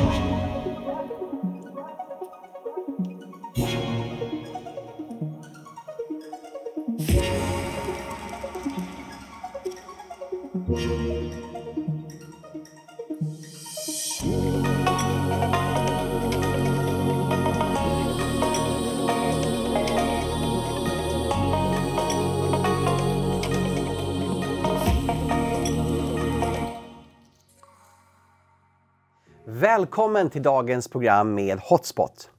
Bye. Välkommen till dagens program med Hotspot.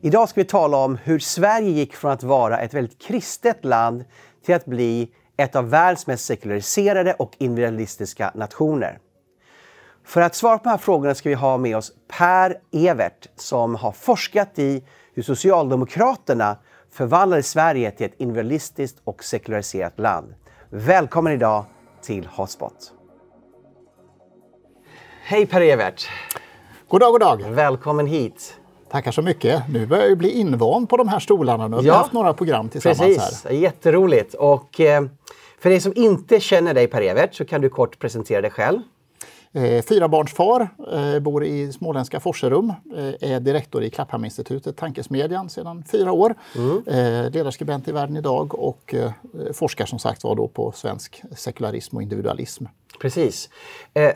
Idag ska vi tala om hur Sverige gick från att vara ett väldigt kristet land till att bli ett av världens mest sekulariserade och individualistiska nationer. För att svara på de här frågorna ska vi ha med oss Per Evert som har forskat i hur Socialdemokraterna förvandlade Sverige till ett individualistiskt och sekulariserat land. Välkommen idag till Hotspot. Hej Per Evert! God dag, god dag! Välkommen hit! Tackar så mycket. Nu börjar jag bli invand på de här stolarna. Nu har vi haft några program tillsammans precis. här. Jätteroligt! Och eh, för dig som inte känner dig Per Evert så kan du kort presentera dig själv. Eh, fyra barns far, eh, bor i småländska Forserum, eh, är direktor i Klapphamninstitutet, Tankesmedjan, sedan fyra år. Mm. Eh, ledarskribent i Världen idag och eh, forskar som sagt var då på svensk sekularism och individualism. Precis. Eh,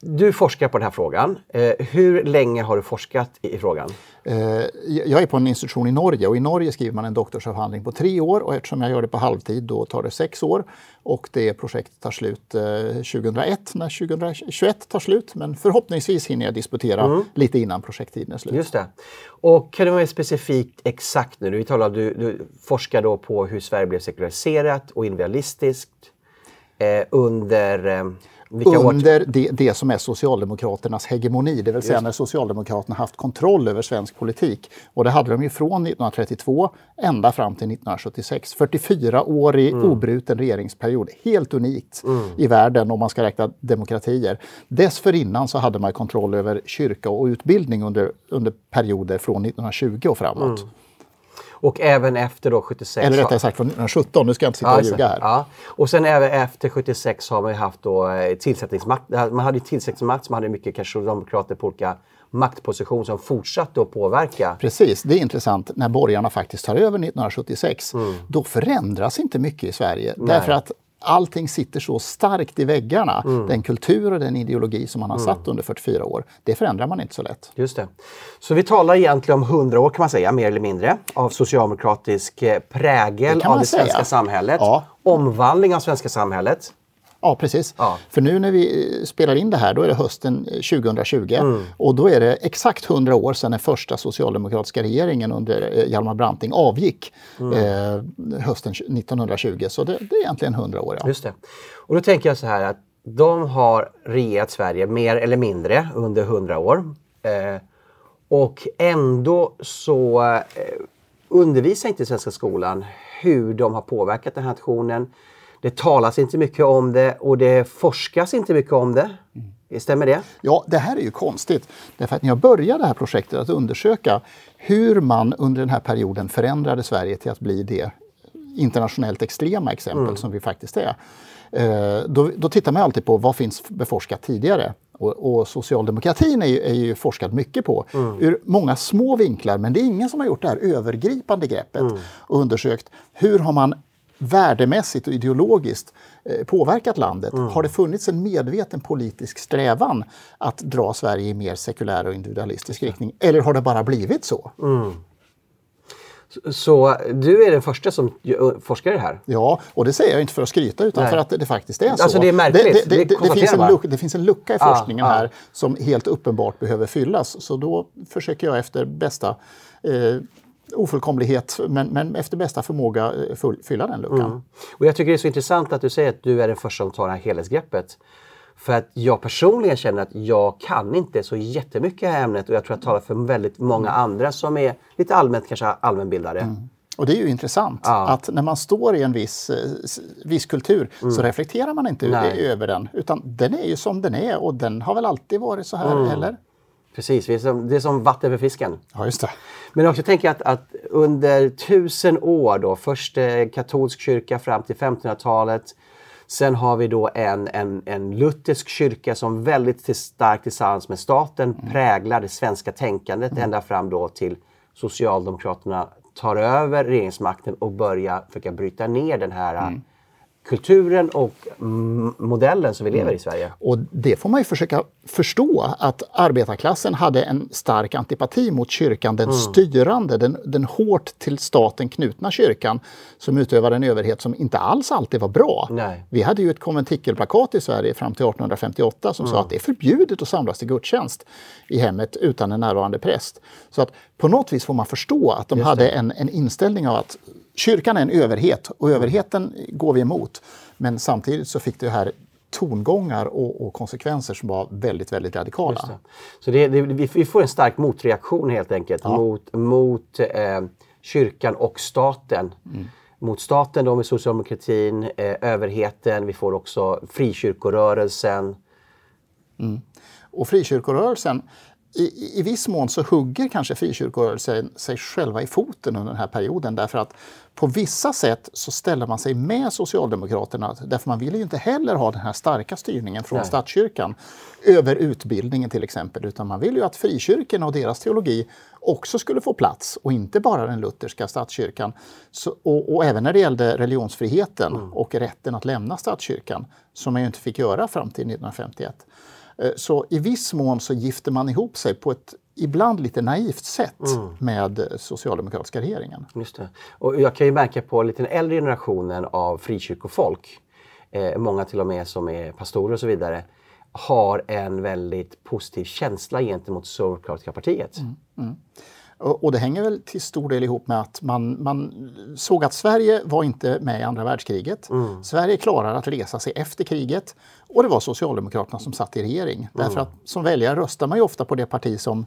du forskar på den här frågan. Eh, hur länge har du forskat i frågan? Eh, jag är på en institution i Norge och i Norge skriver man en doktorsavhandling på tre år och eftersom jag gör det på halvtid då tar det sex år. Och det projektet tar slut 2001 när 2021 tar slut. Men förhoppningsvis hinner jag disputera mm. lite innan projekttiden är slut. Just det. Och kan du vara specifikt exakt nu? Vi talar, du, du forskar då på hur Sverige blev sekulariserat och individualistiskt eh, under under det, det, som är Socialdemokraternas hegemoni, det vill säga Just. när Socialdemokraterna haft kontroll över svensk politik. Och det hade de ju från 1932 ända fram till 1976. 44 år i mm. obruten regeringsperiod. Helt unikt mm. i världen om man ska räkna demokratier. Dessförinnan så hade man kontroll över kyrka och utbildning under, under perioder från 1920 och framåt. Mm. Och även efter då 76. Eller rättare sagt från 1917, nu ska jag inte sitta ja, och ljuga här. Ja. Och sen även efter 76 har man ju haft då eh, tillsättningsmakt. Man hade ju tillsättningsmakt som hade mycket kanske socialdemokrater på olika maktposition som fortsatte att påverka. Precis, det är intressant. När borgarna faktiskt tar över 1976, mm. då förändras inte mycket i Sverige. Nej. Därför att allting sitter så starkt i väggarna. Mm. Den kultur och den ideologi som man har mm. satt under 44 år, det förändrar man inte så lätt. Just det. Så vi talar egentligen om 100 år kan man säga, mer eller mindre, av socialdemokratisk eh, prägel av det säga. svenska samhället. Ja. Omvandling av svenska samhället. Ja, precis. Ja. För nu när vi eh, spelar in det här, då är det hösten 2020 mm. och då är det exakt 100 år sedan den första socialdemokratiska regeringen under eh, Hjalmar Branting avgick mm. eh, hösten 1920. Så det, det, är egentligen 100 år. Ja. Just det. Och då tänker jag så här att de har regerat Sverige mer eller mindre under 100 år. Eh, och ändå så eh, undervisar inte Svenska skolan hur de har påverkat den här nationen det talas inte mycket om det och det forskas inte mycket om det. Stämmer det? Ja, det här är ju konstigt. Därför att när jag började det här projektet att undersöka hur man under den här perioden förändrade Sverige till att bli det internationellt extrema exempel mm. som vi faktiskt är. Eh, då, då, tittar man alltid på vad finns beforskat tidigare. Och, och socialdemokratin är ju, är ju forskat mycket på mm. ur många små vinklar men det är ingen som har gjort det här övergripande greppet mm. och undersökt hur har man värdemässigt och ideologiskt eh, påverkat landet? Mm. Har det funnits en medveten politisk strävan att dra Sverige i mer sekulär och individualistisk riktning? Eller har det bara blivit så? Mm. Så du är den första som forskar i det här? Ja, och det säger jag inte för att skryta utan Nej. för att det faktiskt är så. Alltså det är märkligt. Det, det, det, det finns, en lucka, det finns en lucka i forskningen ah, här som helt uppenbart behöver fyllas. Så då försöker jag efter bästa eh, ofullkomlighet, men, men efter bästa förmåga eh, full, fylla den luckan. Mm. Och jag tycker det är så intressant att du säger att du är den första som tar det här helhetsgreppet. För att jag personligen känner att jag kan inte så jättemycket i ämnet och jag tror att jag talar för väldigt många mm. andra som är lite allmänt kanske allmänbildade. Mm. Och det är ju intressant ja. att när man står i en viss, eh, viss kultur mm. så reflekterar man inte Nej. över den utan den är ju som den är och den har väl alltid varit så här, mm. eller? Precis, det är, som, det är som vatten för fisken. Ja, just det. Men också tänker jag att, att under tusen år, då, först eh, katolsk kyrka fram till 1500-talet, Sen har vi då en, en, en luthersk kyrka som väldigt starkt tillsammans med staten mm. präglar det svenska tänkandet mm. ända fram då till Socialdemokraterna tar över regeringsmakten och börjar försöka bryta ner den här mm kulturen och modellen som vi lever i Sverige. Och det får man ju försöka förstå att arbetarklassen hade en stark antipati mot kyrkan, den mm. styrande, den, den hårt till staten knutna kyrkan som utövade en överhet som inte alls alltid var bra. Nej. Vi hade ju ett konventikelplakat i Sverige fram till 1858 som mm. sa att det är förbjudet att samlas till gudstjänst i hemmet utan en närvarande präst. Så att på något vis får man förstå att de hade en, en inställning av att kyrkan är en överhet och överheten går vi emot. Men samtidigt så fick det här tongångar och, och, konsekvenser som var väldigt, väldigt radikala. Det. Så det, det, vi får en stark motreaktion helt enkelt ja. mot, mot eh, kyrkan och staten. Mm. Mot staten då med socialdemokratin, eh, överheten, vi får också frikyrkorörelsen. Mm. Och frikyrkorörelsen i, i viss mån så hugger kanske frikyrkorörelsen sig själva i foten under den här perioden därför att på vissa sätt så ställer man sig med Socialdemokraterna därför man vill ju inte heller ha den här starka styrningen från Nej. statskyrkan över utbildningen till exempel utan man vill ju att frikyrkorna och deras teologi också skulle få plats och inte bara den lutherska statskyrkan. Så, och, och, även när det gällde religionsfriheten mm. och rätten att lämna statskyrkan som man ju inte fick göra fram till 1951. Eh, så i viss mån så gifter man ihop sig på ett ibland lite naivt sätt mm. med socialdemokratiska regeringen. Just det. Och jag kan ju märka på lite den äldre generationen av frikyrkofolk, eh, många till och med som är pastorer och så vidare, har en väldigt positiv känsla gentemot Socialdemokratiska partiet. Mm. Mm. Och det hänger väl till stor del ihop med att man, man såg att Sverige var inte med i andra världskriget. Mm. Sverige klarade att resa sig efter kriget och det var Socialdemokraterna som satt i regering. Mm. Därför att som väljare röstar man ju ofta på det parti som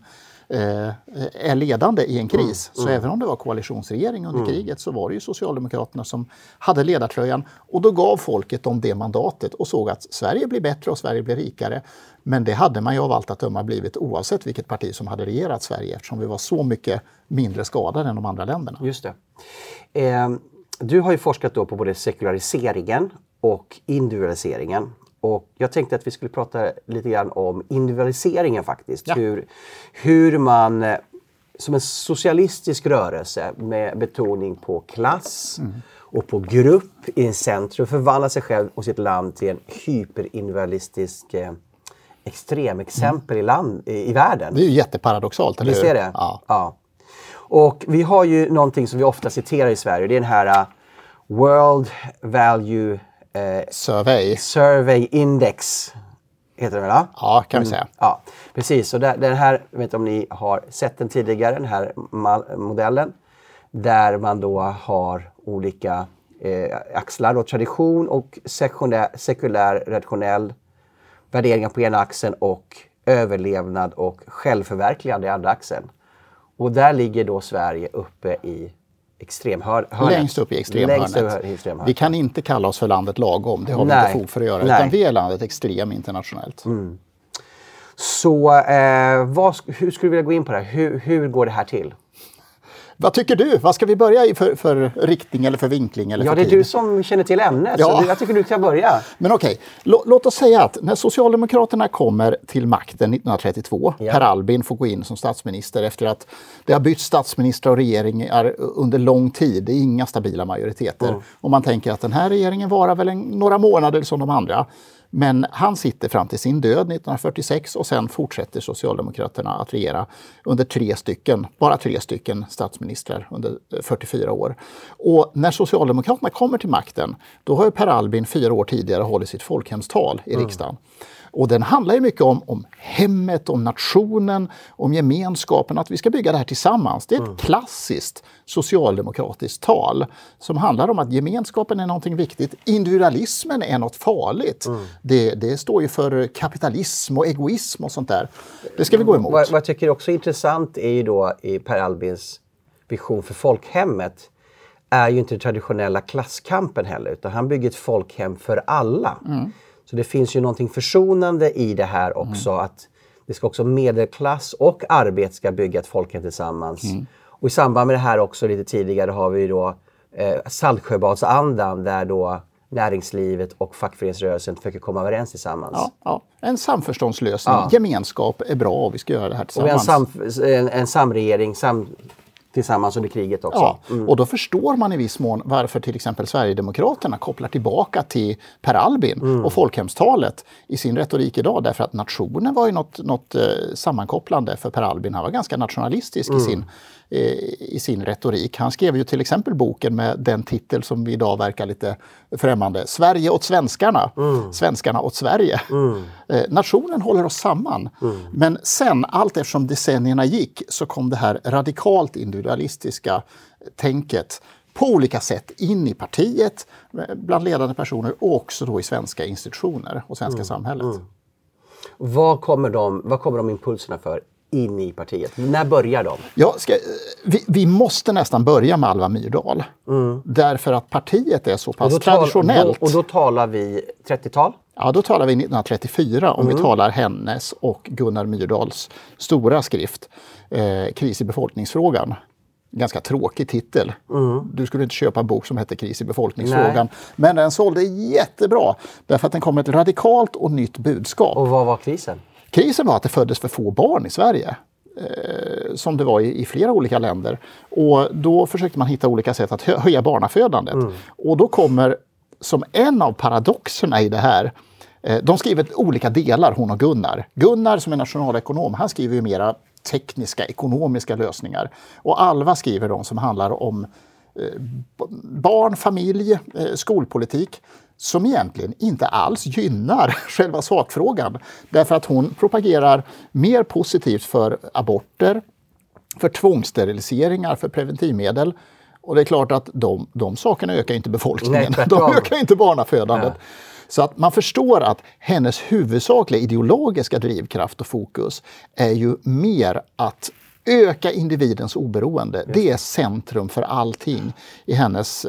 är ledande i en kris. Mm. Så mm. även om det var koalitionsregering under mm. kriget så var det ju Socialdemokraterna som hade ledartröjan och då gav folket dem det mandatet och såg att Sverige blir bättre och Sverige blir rikare. Men det hade man ju av allt att döma blivit oavsett vilket parti som hade regerat Sverige eftersom vi var så mycket mindre skadade än de andra länderna. Just det. Eh, du har ju forskat då på både sekulariseringen och individualiseringen. Och jag tänkte att vi skulle prata lite grann om individualiseringen faktiskt. Ja. Hur, hur man eh, som en socialistisk rörelse med betoning på klass mm. och på grupp i en centrum förvandlar sig själv och sitt land till en hyperindividualistisk eh, extremexempel mm. i, land, i, i, världen. Det är ju jätteparadoxalt, eller Visst är det? Ja. ja. Och vi har ju någonting som vi ofta citerar i Sverige. Det är den här uh, World Value eh, Survey. Survey Index. Heter den väl? Ja, kan vi säga. Mm, ja, precis. Så där, den här, jag vet inte om ni har sett den tidigare, den här modellen. Där man då har olika eh, axlar, och tradition och sekulär, sekulär rationell värderingar på ena axeln och överlevnad och självförverkligande i andra axeln. Och där ligger då Sverige uppe i extremhörnet. Längst upp i extremhörnet. Vi kan inte kalla oss för landet lagom, det har Nej. vi inte fog för att göra. Nej. Utan vi är landet extrem internationellt. Mm. Så eh, vad, hur skulle du vilja gå in på det här? Hur, hur går det här till? Vad tycker du? Vad ska vi börja i för, för riktning eller för vinkling? Eller ja, för det är tid? du som känner till ämnet, ja. så jag tycker du ska börja. Men okej, okay. låt oss säga att när Socialdemokraterna kommer till makten 1932, ja. Per Albin får gå in som statsminister efter att det har bytt statsministrar och regeringar under lång tid. Det är inga stabila majoriteter. Mm. Och man tänker att den här regeringen varar väl en, några månader som de andra. Men han sitter fram till sin död 1946 och sen fortsätter Socialdemokraterna att regera under tre stycken, bara tre stycken statsministrar under 44 år. Och när Socialdemokraterna kommer till makten, då har Per Albin fyra år tidigare hållit sitt folkhemstal i mm. riksdagen. Och den handlar ju mycket om, om hemmet, om nationen, om gemenskapen, att vi ska bygga det här tillsammans. Det är ett mm. klassiskt socialdemokratiskt tal som handlar om att gemenskapen är någonting viktigt. Individualismen är något farligt. Mm. Det, det, står ju för kapitalism och egoism och sånt där. Det ska vi gå emot. Vad, vad jag tycker också är intressant är ju då i Per Albins vision för folkhemmet är ju inte den traditionella klasskampen heller utan han bygger ett folkhem för alla. Mm. Så det finns ju någonting försonande i det här också. Mm. att det ska också medelklass och arbete ska bygga ett folkhem tillsammans. Mm. Och i samband med det här också lite tidigare har vi då eh, Saltsjöbadsandan där då näringslivet och fackföreningsrörelsen försöker komma överens tillsammans. Ja, ja. En samförståndslösning, Ja. gemenskap är bra och vi ska göra det här Och vi har en, tillsammans. sam, en, en samregering sam, tillsammans under kriget också. Ja, och då förstår man i viss mån varför till exempel Sverigedemokraterna kopplar tillbaka till Per Albin och folkhemstalet i sin retorik idag. Därför att nationen var ju något, något eh, sammankopplande för Per Albin. Han var ganska nationalistisk i, sin, i sin retorik. Han skrev ju till exempel boken med den titel som vi idag verkar lite främmande. Sverige åt svenskarna, svenskarna åt Sverige. Eh, nationen håller oss samman. Men sen, allt eftersom decennierna gick, så kom det här radikalt individualistiska tänket på olika sätt in i partiet, eh, bland ledande personer och också då i svenska institutioner och svenska samhället. Vad, kommer de, vad kommer de impulserna för in i partiet? När börjar de? Jag ska, vi, vi måste nästan börja med Alva Myrdal. Därför att partiet är så pass Mm. Och tal- traditionellt. då, och då talar vi 30-tal? Ja, då talar vi 1934 om vi talar hennes och Gunnar Myrdals stora skrift eh, Kris i befolkningsfrågan. Ganska tråkig titel. Du skulle inte köpa en bok som heter Kris i befolkningsfrågan. Men den sålde jättebra därför att den kom med ett radikalt och nytt budskap. Och vad var krisen? Krisen var att det föddes för få barn i Sverige. Eh, som det var i, i flera olika länder. Och då försökte man hitta olika sätt att hö höja barnafödandet. Och då kommer, som en av paradoxerna i det här, eh, de skriver olika delar, hon och Gunnar. Gunnar som är nationalekonom, han skriver ju mera tekniska, ekonomiska lösningar. Och Alva skriver de som handlar om eh, barn, familj, eh, skolpolitik som egentligen inte alls gynnar själva sakfrågan. Därför att hon propagerar mer positivt för aborter, för tvångssteriliseringar, för preventivmedel. Och det är klart att de, de sakerna ökar inte befolkningen. Nej, de ökar inte barnafödandet. Ja. Så att man förstår att hennes huvudsakliga ideologiska drivkraft och fokus är ju mer att öka individens oberoende. Det är centrum för allting i hennes,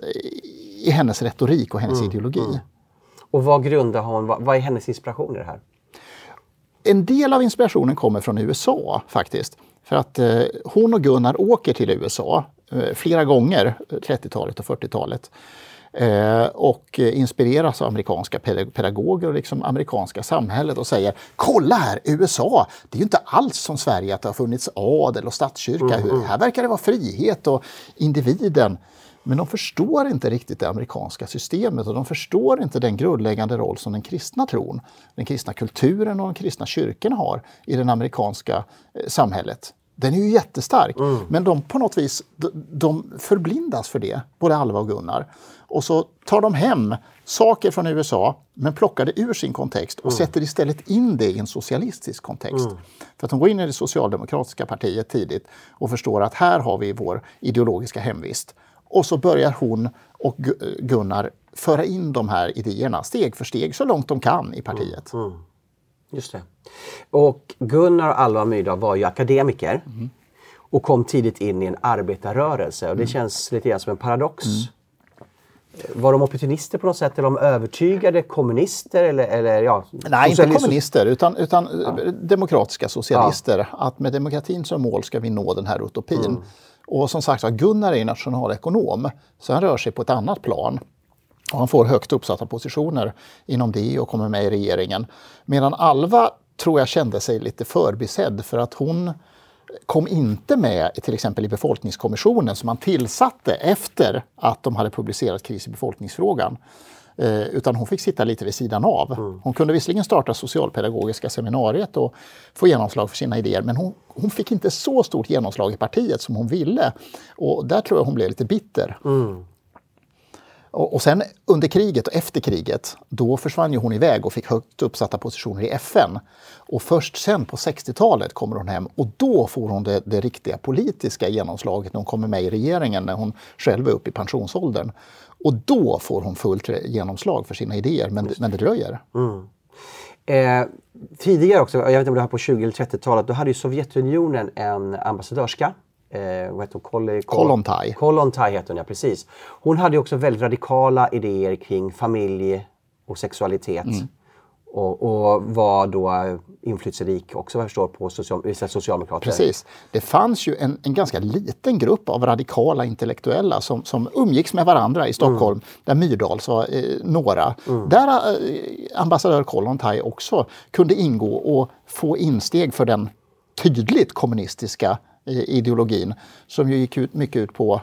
i hennes retorik och hennes ideologi. Och vad grundar hon? Vad, vad är hennes inspiration i det här? En del av inspirationen kommer från USA faktiskt. För att eh, hon och Gunnar åker till USA eh, flera gånger, eh, 30-talet och 40-talet. Eh, och eh, inspireras av amerikanska pedag- pedagoger och liksom amerikanska samhället och säger Kolla här, USA! Det är ju inte alls som Sverige att det har funnits adel och statskyrka. Hur- Här verkar det vara frihet och individen. Men de förstår inte riktigt det amerikanska systemet och de förstår inte den grundläggande roll som den kristna tron, den kristna kulturen och de kristna kyrkorna har i det amerikanska eh, samhället. Den är ju jättestark, men de på något vis de, förblindas för det, både Alva och Gunnar. Och så tar de hem saker från USA, men plockar det ur sin kontext och sätter istället in det i en socialistisk kontext. För att de går in i det socialdemokratiska partiet tidigt och förstår att här har vi vår ideologiska hemvist. Och så börjar hon och Gu- Gunnar föra in de här idéerna steg för steg så långt de kan i partiet. Just det. Och Gunnar och Alva Myrdal var ju akademiker och kom tidigt in i en arbetarrörelse. Och det känns lite grann som en paradox. Var de opportunister på något sätt? Eller de övertygade kommunister? Eller, eller, ja, Nej, inte kommunister utan, utan eh, demokratiska socialister. Att med demokratin som mål ska vi nå den här utopin. Och som sagt Gunnar är nationalekonom, så han rör sig på ett annat plan. Och han får högt uppsatta positioner inom det och kommer med i regeringen. Medan Alva tror jag kände sig lite förbisedd för att hon kom inte med till exempel i befolkningskommissionen som man tillsatte efter att de hade publicerat Kris i befolkningsfrågan. Eh, utan hon fick sitta lite vid sidan av. Hon kunde visserligen starta socialpedagogiska seminariet och få genomslag för sina idéer men hon, hon fick inte så stort genomslag i partiet som hon ville. Och där tror jag hon blev lite bitter. Och, och sen under kriget och efter kriget, då försvann ju hon iväg och fick högt uppsatta positioner i FN. Och först sen på 60-talet kommer hon hem och då får hon det, det riktiga politiska genomslaget när hon kommer med i regeringen när hon själv är uppe i pensionsåldern. Och då får hon fullt genomslag för sina idéer, men, men det dröjer. Eh, tidigare också, jag vet inte om det var på 20 eller 30-talet, då hade ju Sovjetunionen en ambassadörska. Eh, vad heter hon? Kollontaj. Kollontaj heter hon, ja precis. Hon hade också väldigt radikala idéer kring familj och sexualitet. och, och var då inflytelserik också vad jag förstår på social, vissa socialdemokrater. Precis. Det fanns ju en, en ganska liten grupp av radikala intellektuella som, som umgicks med varandra i Stockholm, mm. där Myrdals var eh, några. Mm. Där eh, ambassadör Kollontaj också kunde ingå och få insteg för den tydligt kommunistiska ideologin som ju gick ut, mycket ut på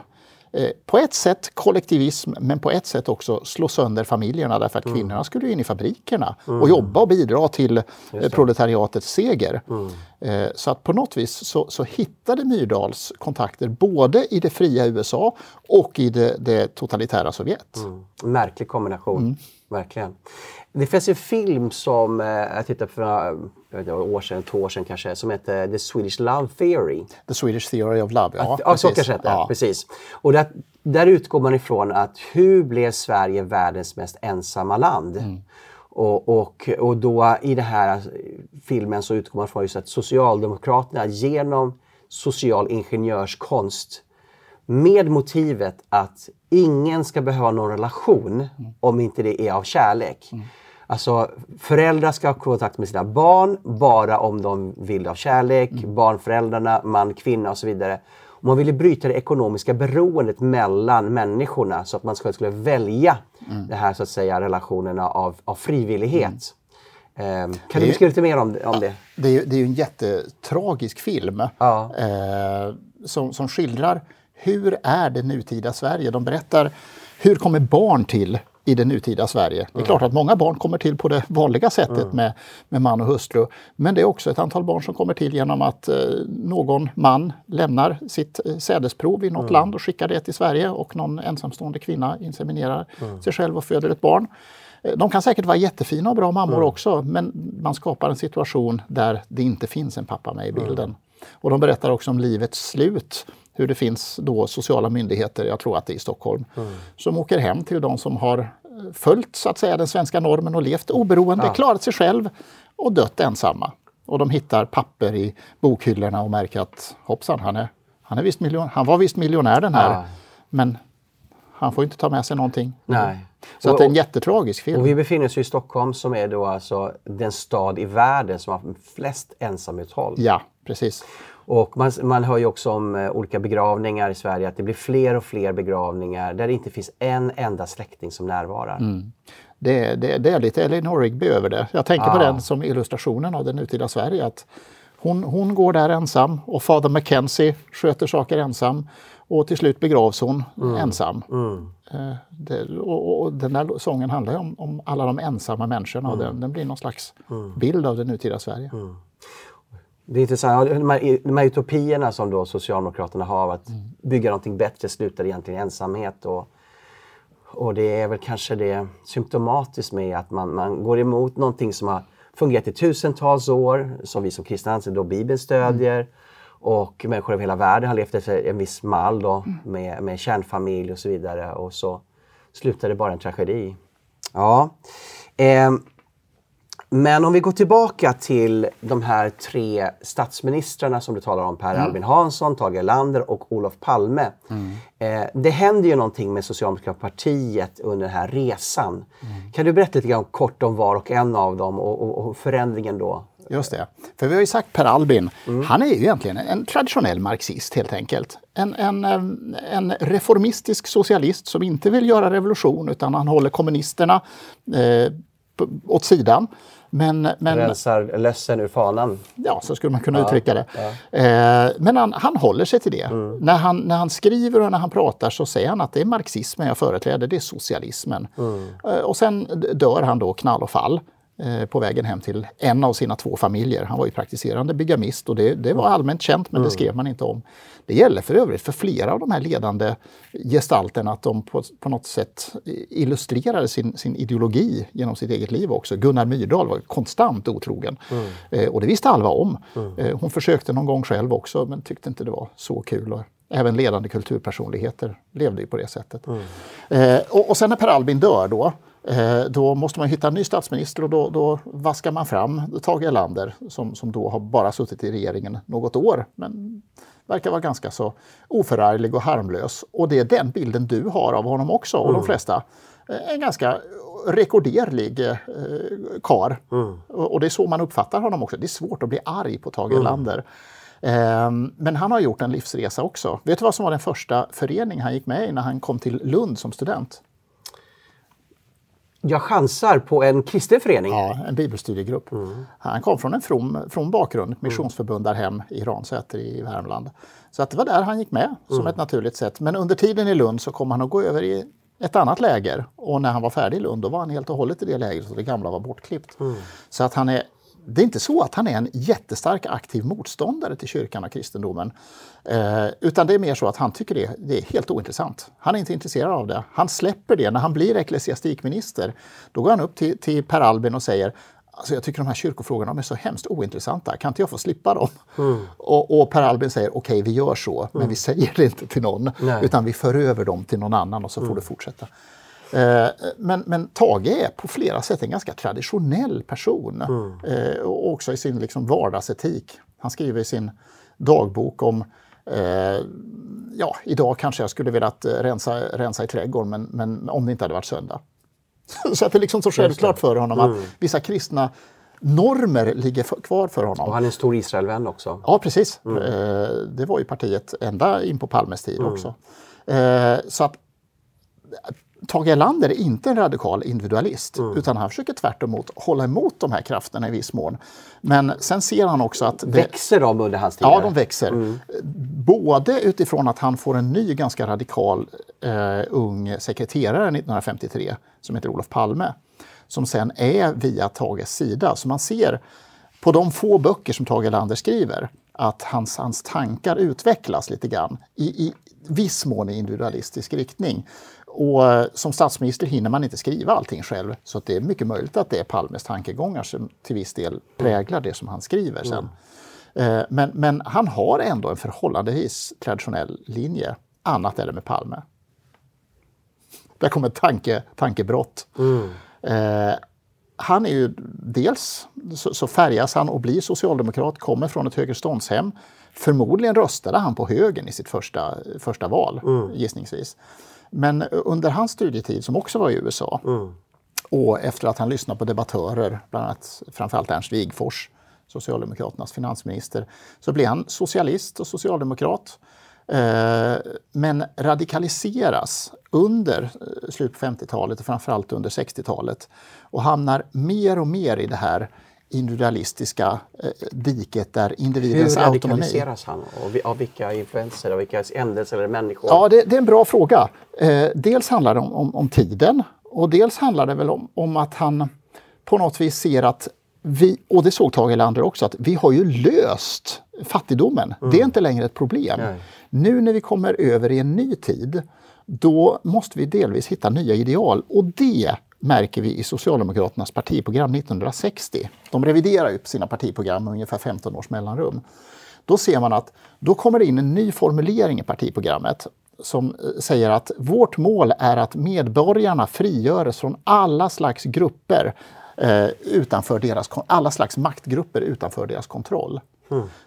Eh, på ett sätt kollektivism, men på ett sätt också slå sönder familjerna därför att mm. kvinnorna skulle in i fabrikerna mm. och jobba och bidra till eh, proletariatets seger. Mm. Eh, så att på något vis så, så, hittade Myrdals kontakter både i det fria USA och i det, det totalitära Sovjet. Mm. Märklig kombination, mm. verkligen. Det finns en film som eh, jag tittade på för ett år sedan, två år sedan kanske, som heter The Swedish Love Theory. The Swedish Theory of Love, ja. ja så kanske heter ja. precis. Och där, där utgår man ifrån att hur blev Sverige världens mest ensamma land? Mm. Och, och, och då i den här filmen så utgår man från just att Socialdemokraterna genom social ingenjörskonst med motivet att ingen ska behöva någon relation mm. om inte det är av kärlek. Mm. Alltså föräldrar ska ha kontakt med sina barn bara om de vill av kärlek. Mm. Barnföräldrarna, man, kvinna och så vidare. Och man ville bryta det ekonomiska beroendet mellan människorna så att man skulle välja mm. det här så att säga relationerna av, av frivillighet. Mm. Um, kan du beskriva lite mer om, om det? Det är, det är ju en jättetragisk film ja. eh, som, som skildrar hur är det nutida Sverige? De berättar hur kommer barn till i det nutida Sverige. Det är klart att många barn kommer till på det vanliga sättet mm. med, med man och hustru. Men det är också ett antal barn som kommer till genom att eh, någon man lämnar sitt eh, sädesprov i något mm. land och skickar det till Sverige och någon ensamstående kvinna inseminerar sig själv och föder ett barn. Eh, de kan säkert vara jättefina och bra mammor mm. också men man skapar en situation där det inte finns en pappa med i bilden. Och de berättar också om livets slut hur det finns då sociala myndigheter, jag tror att det är i Stockholm, mm. som åker hem till de som har eh, följt så att säga den svenska normen och levt oberoende, ja. klarat sig själv och dött ensamma. Och de hittar papper i bokhyllorna och märker att hoppsan, han, är, han, är visst miljon, han var visst miljonär den här, ja. men han får inte ta med sig någonting. Nej. Så och, att det är en jättetragisk film. Och vi befinner oss i Stockholm som är då alltså den stad i världen som har flest ensamhushåll. Ja, precis. Och man, man hör ju också om eh, olika begravningar i Sverige, att det blir fler och fler begravningar där det inte finns en enda släkting som närvarar. Mm. Det, det, det, är lite Elinor Rigby över det. Jag tänker ah. på den som illustrationen av det nutida Sverige. Att hon, hon går där ensam och fader Mackenzie sköter saker ensam. Och till slut begravs hon mm. ensam. Mm. Eh, det, och, och, den där sången handlar om, om alla de ensamma människorna och mm. den, den blir någon slags mm. bild av det nutida Sverige. Det är intressant. De här, de här utopierna som då Socialdemokraterna har att mm. bygga någonting bättre slutar egentligen i ensamhet. Och, och det är väl kanske det symptomatiskt med att man, man går emot någonting som har fungerat i tusentals år, som vi som kristna anser då Bibeln stödjer. Mm. Och människor över hela världen har levt efter en viss mall då, mm. med, med kärnfamilj och så vidare. Och så slutar det bara en tragedi. Ja. Eh, men om vi går tillbaka till de här tre statsministrarna som du talar om, Per mm. Albin Hansson, Tage Erlander och Olof Palme. Mm. Eh, det händer ju någonting med Socialdemokratiska partiet under den här resan. Mm. Kan du berätta lite grann kort om var och en av dem och, och, och förändringen då? Just det. För vi har ju sagt Per Albin, mm. han är ju egentligen en traditionell marxist helt enkelt. En, en, en reformistisk socialist som inte vill göra revolution utan han håller kommunisterna eh, åt sidan. Men, men, Rensar lössen ur fanan. Ja, så skulle man kunna ja, uttrycka det. Ja. Eh, men han, han håller sig till det. Mm. När, han, när han skriver och när han pratar så säger han att det är marxismen jag företräder, det är socialismen. Mm. Eh, och sen dör han då knall och fall. Eh, på vägen hem till en av sina två familjer. Han var ju praktiserande bigamist och det, det var allmänt känt men det mm. skrev man inte om. Det gäller för övrigt för flera av de här ledande gestalterna att de på, på något sätt illustrerade sin, sin ideologi genom sitt eget liv också. Gunnar Myrdal var konstant otrogen mm. eh, och det visste Alva om. Mm. Eh, hon försökte någon gång själv också men tyckte inte det var så kul. Och även ledande kulturpersonligheter levde ju på det sättet. Mm. Eh, och, och sen när Per Albin dör då då måste man hitta en ny statsminister och då, då vaskar man fram Tage Erlander som, som då har bara suttit i regeringen något år men verkar vara ganska så oförarglig och harmlös. Och det är den bilden du har av honom också och mm. de flesta. eh, en ganska rekorderlig eh, kar. Mm. Och, och det är så man uppfattar honom också. Det är svårt att bli arg på Tage Erlander. Ehm, Men han har gjort en livsresa också. Vet du vad som var den första förening han gick med i när han kom till Lund som student? Jag chansar på en kristen förening. Ja, en bibelstudiegrupp. Han kom från en from, from bakgrund, ett missionsförbund där hem i Ransäter i Värmland. Så att det var där han gick med som ett naturligt sätt. Men under tiden i Lund så kom han att gå över i ett annat läger. Och när han var färdig i Lund då var han helt och hållet i det lägret och det gamla var bortklippt. Så att han är det är inte så att han är en jättestark aktiv motståndare till kyrkan och kristendomen. Eh, utan det är mer så att han tycker det, det är helt ointressant. Han är inte intresserad av det. Han släpper det. När han blir ecklesiastikminister, då går han upp till, till Per Albin och säger Alltså jag tycker de här kyrkofrågorna de är så hemskt ointressanta. Kan inte jag få slippa dem? Och, och Per Albin säger okej, vi gör så, men vi säger det inte till någon. Nej. Utan vi för över dem till någon annan och så får du fortsätta. Eh, Men, men Tage är på flera sätt en ganska traditionell person. Eh, Och också i sin liksom vardagsetik. Han skriver i sin dagbok om eh, Ja, idag kanske jag skulle velat rensa, rensa i trädgården men, men om det inte hade varit söndag. Så att det är liksom så självklart för honom att vissa kristna normer ligger för, kvar för honom. Och han är en stor Israelvän också. Ja, precis. Eh, Det var ju partiet ända in på Palmes tid också. Eh, Så att Tage Erlander är inte en radikal individualist utan han försöker tvärt emot hålla emot de här krafterna i viss mån. Men sen ser han också att det, Växer de under hans tid? Ja, de växer. Både utifrån att han får en ny ganska radikal eh, ung sekreterare 1953 som heter Olof Palme. Som sen är via Tages sida. Så man ser på de få böcker som Tage Erlander skriver att hans, hans tankar utvecklas lite grann i, i viss mån i individualistisk riktning. Och som statsminister hinner man inte skriva allting själv så att det är mycket möjligt att det är Palmes tankegångar som till viss del präglar det som han skriver sen. Eh, Men, men han har ändå en förhållandevis traditionell linje. Annat är det med Palme. Där kommer tanke, tankebrott. Eh, han är ju dels så, så färgas han och blir socialdemokrat, kommer från ett högerståndshem. Förmodligen röstade han på högern i sitt första, första val, gissningsvis. Men under hans studietid, som också var i USA, och efter att han lyssnat på debattörer, bland annat framförallt Ernst Wigforss, Socialdemokraternas finansminister, så blev han socialist och socialdemokrat. Eh, men radikaliseras under eh, slutet på 50-talet och framförallt under 60-talet och hamnar mer och mer i det här individualistiska eh, diket där Hur individens autonomi... radikaliseras han? Och vi- av vilka influenser, av vilka händelser eller människor? Ja, det, det är en bra fråga. Eh, dels handlar det om, om, om tiden och dels handlar det väl om, om att han på något vis ser att vi, och det såg Tage Erlander också, att vi har ju löst fattigdomen. Det är inte längre ett problem. Nej. Nu när vi kommer över i en ny tid, då måste vi delvis hitta nya ideal och det märker vi i Socialdemokraternas partiprogram 1960. De reviderar ju sina partiprogram med ungefär 15 års mellanrum. Då ser man att då kommer det in en ny formulering i partiprogrammet som eh, säger att vårt mål är att medborgarna frigörs från alla slags grupper eh, utanför deras, alla slags maktgrupper utanför deras kontroll.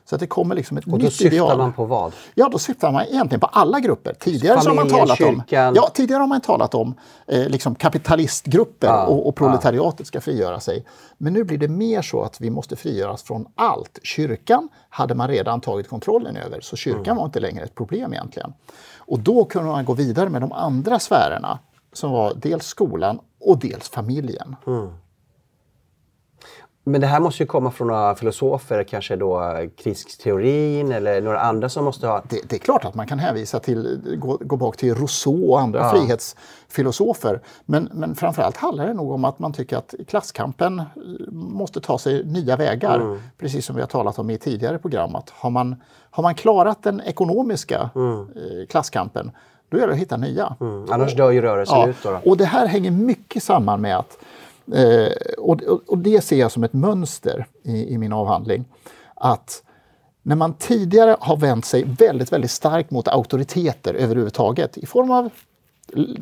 Så att det kommer liksom ett Och då nytt syftar ideal. man på vad? Ja, då syftar man egentligen på alla grupper. Tidigare så har man Familjen, talat om, ja, tidigare har man talat om eh, liksom kapitalistgrupper Ja, och, och proletariatet ska frigöra sig. Men nu blir det mer så att vi måste frigöras från allt. Kyrkan hade man redan tagit kontrollen över, så kyrkan Mm. var inte längre ett problem egentligen. Och då kunde man gå vidare med de andra sfärerna som var dels skolan och dels familjen. Men det här måste ju komma från några filosofer, kanske då eh, kritisk teorin eller några andra som måste ha... Det, det är klart att man kan hänvisa till, gå, gå bak till Rousseau och andra Ja. frihetsfilosofer. Men, men framförallt handlar det nog om att man tycker att klasskampen eh, måste ta sig nya vägar. Mm. Precis som vi har talat om i tidigare program. Att har, man, har man klarat den ekonomiska Mm. eh, klasskampen, då gäller det att hitta nya. Annars dör ju rörelsen Ja, ut. Då, då. och det här hänger mycket samman med att, eh, och, och- det ser jag som ett mönster i, i min avhandling, att när man tidigare har vänt sig väldigt, väldigt starkt mot auktoriteter överhuvudtaget i form av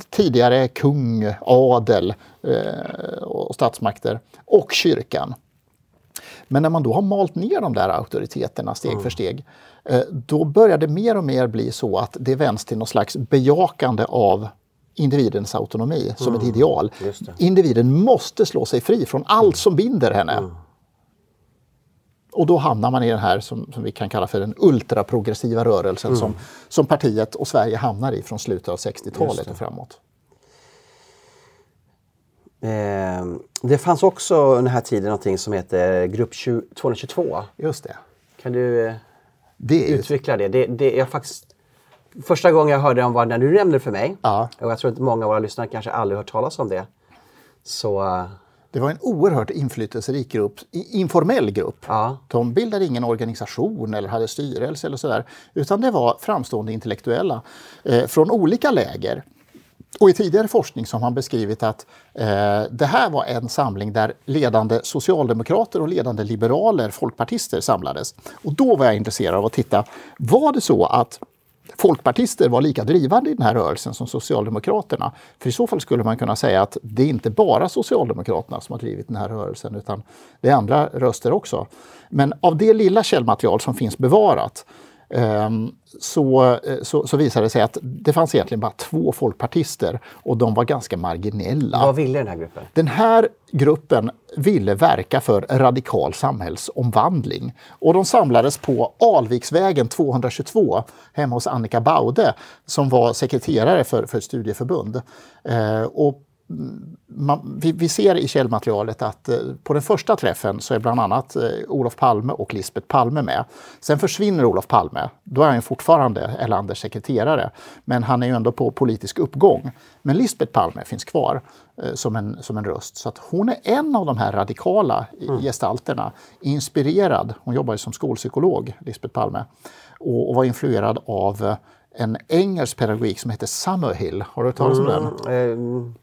tidigare kung, adel eh, och statsmakter och kyrkan. Men när man då har malt ner de där auktoriteterna steg för steg, eh, då börjar det mer och mer bli så att det vänds till någon slags bejakande av individens autonomi som ett ideal. Individen måste slå sig fri från allt som binder henne. Och då hamnar man i den här som, som vi kan kalla för den ultraprogressiva rörelsen mm. som, som partiet och Sverige hamnar i från slutet av 60-talet och framåt. Eh, det fanns också under den här tiden något som heter Grupp 222. Just det. Kan du eh, det är... utveckla det? det, det jag faktiskt, första gången jag hörde om var när du nämnde det för mig. Ja. Och jag tror att många av våra lyssnare kanske aldrig hört talas om det. Så eh, det var en oerhört inflytelserik grupp, informell grupp. Ja. De bildade ingen organisation eller hade styrelse eller sådär. Utan det var framstående intellektuella eh, från olika läger. Och i tidigare forskning så har man beskrivit att eh, det här var en samling där ledande socialdemokrater och ledande liberaler, folkpartister, samlades. Och då var jag intresserad av att titta, var det så att folkpartister var lika drivande i den här rörelsen som Socialdemokraterna. För i så fall skulle man kunna säga att det är inte bara Socialdemokraterna som har drivit den här rörelsen utan det är andra röster också. Men av det lilla källmaterial som finns bevarat så, eh, så, så visade det sig att det fanns egentligen bara två folkpartister och de var ganska marginella. Vad ville den här gruppen? Den här gruppen ville verka för radikal samhällsomvandling. Och de samlades på Alviksvägen 222 hemma hos Annika Baude som var sekreterare för, för studieförbund. Eh, och man, vi, vi, ser i källmaterialet att eh, på den första träffen så är bland annat eh, Olof Palme och Lisbet Palme med. Sen försvinner Olof Palme. Då är han fortfarande Erlanders sekreterare, men han är ju ändå på politisk uppgång. Men Lisbet Palme finns kvar eh, som, en, som en röst. Så att hon är en av de här radikala mm. gestalterna. Inspirerad, hon jobbar ju som skolpsykolog, Lisbet Palme, och, och var influerad av en engelsk pedagogik som heter Summerhill. Har du hört talas om mm, den?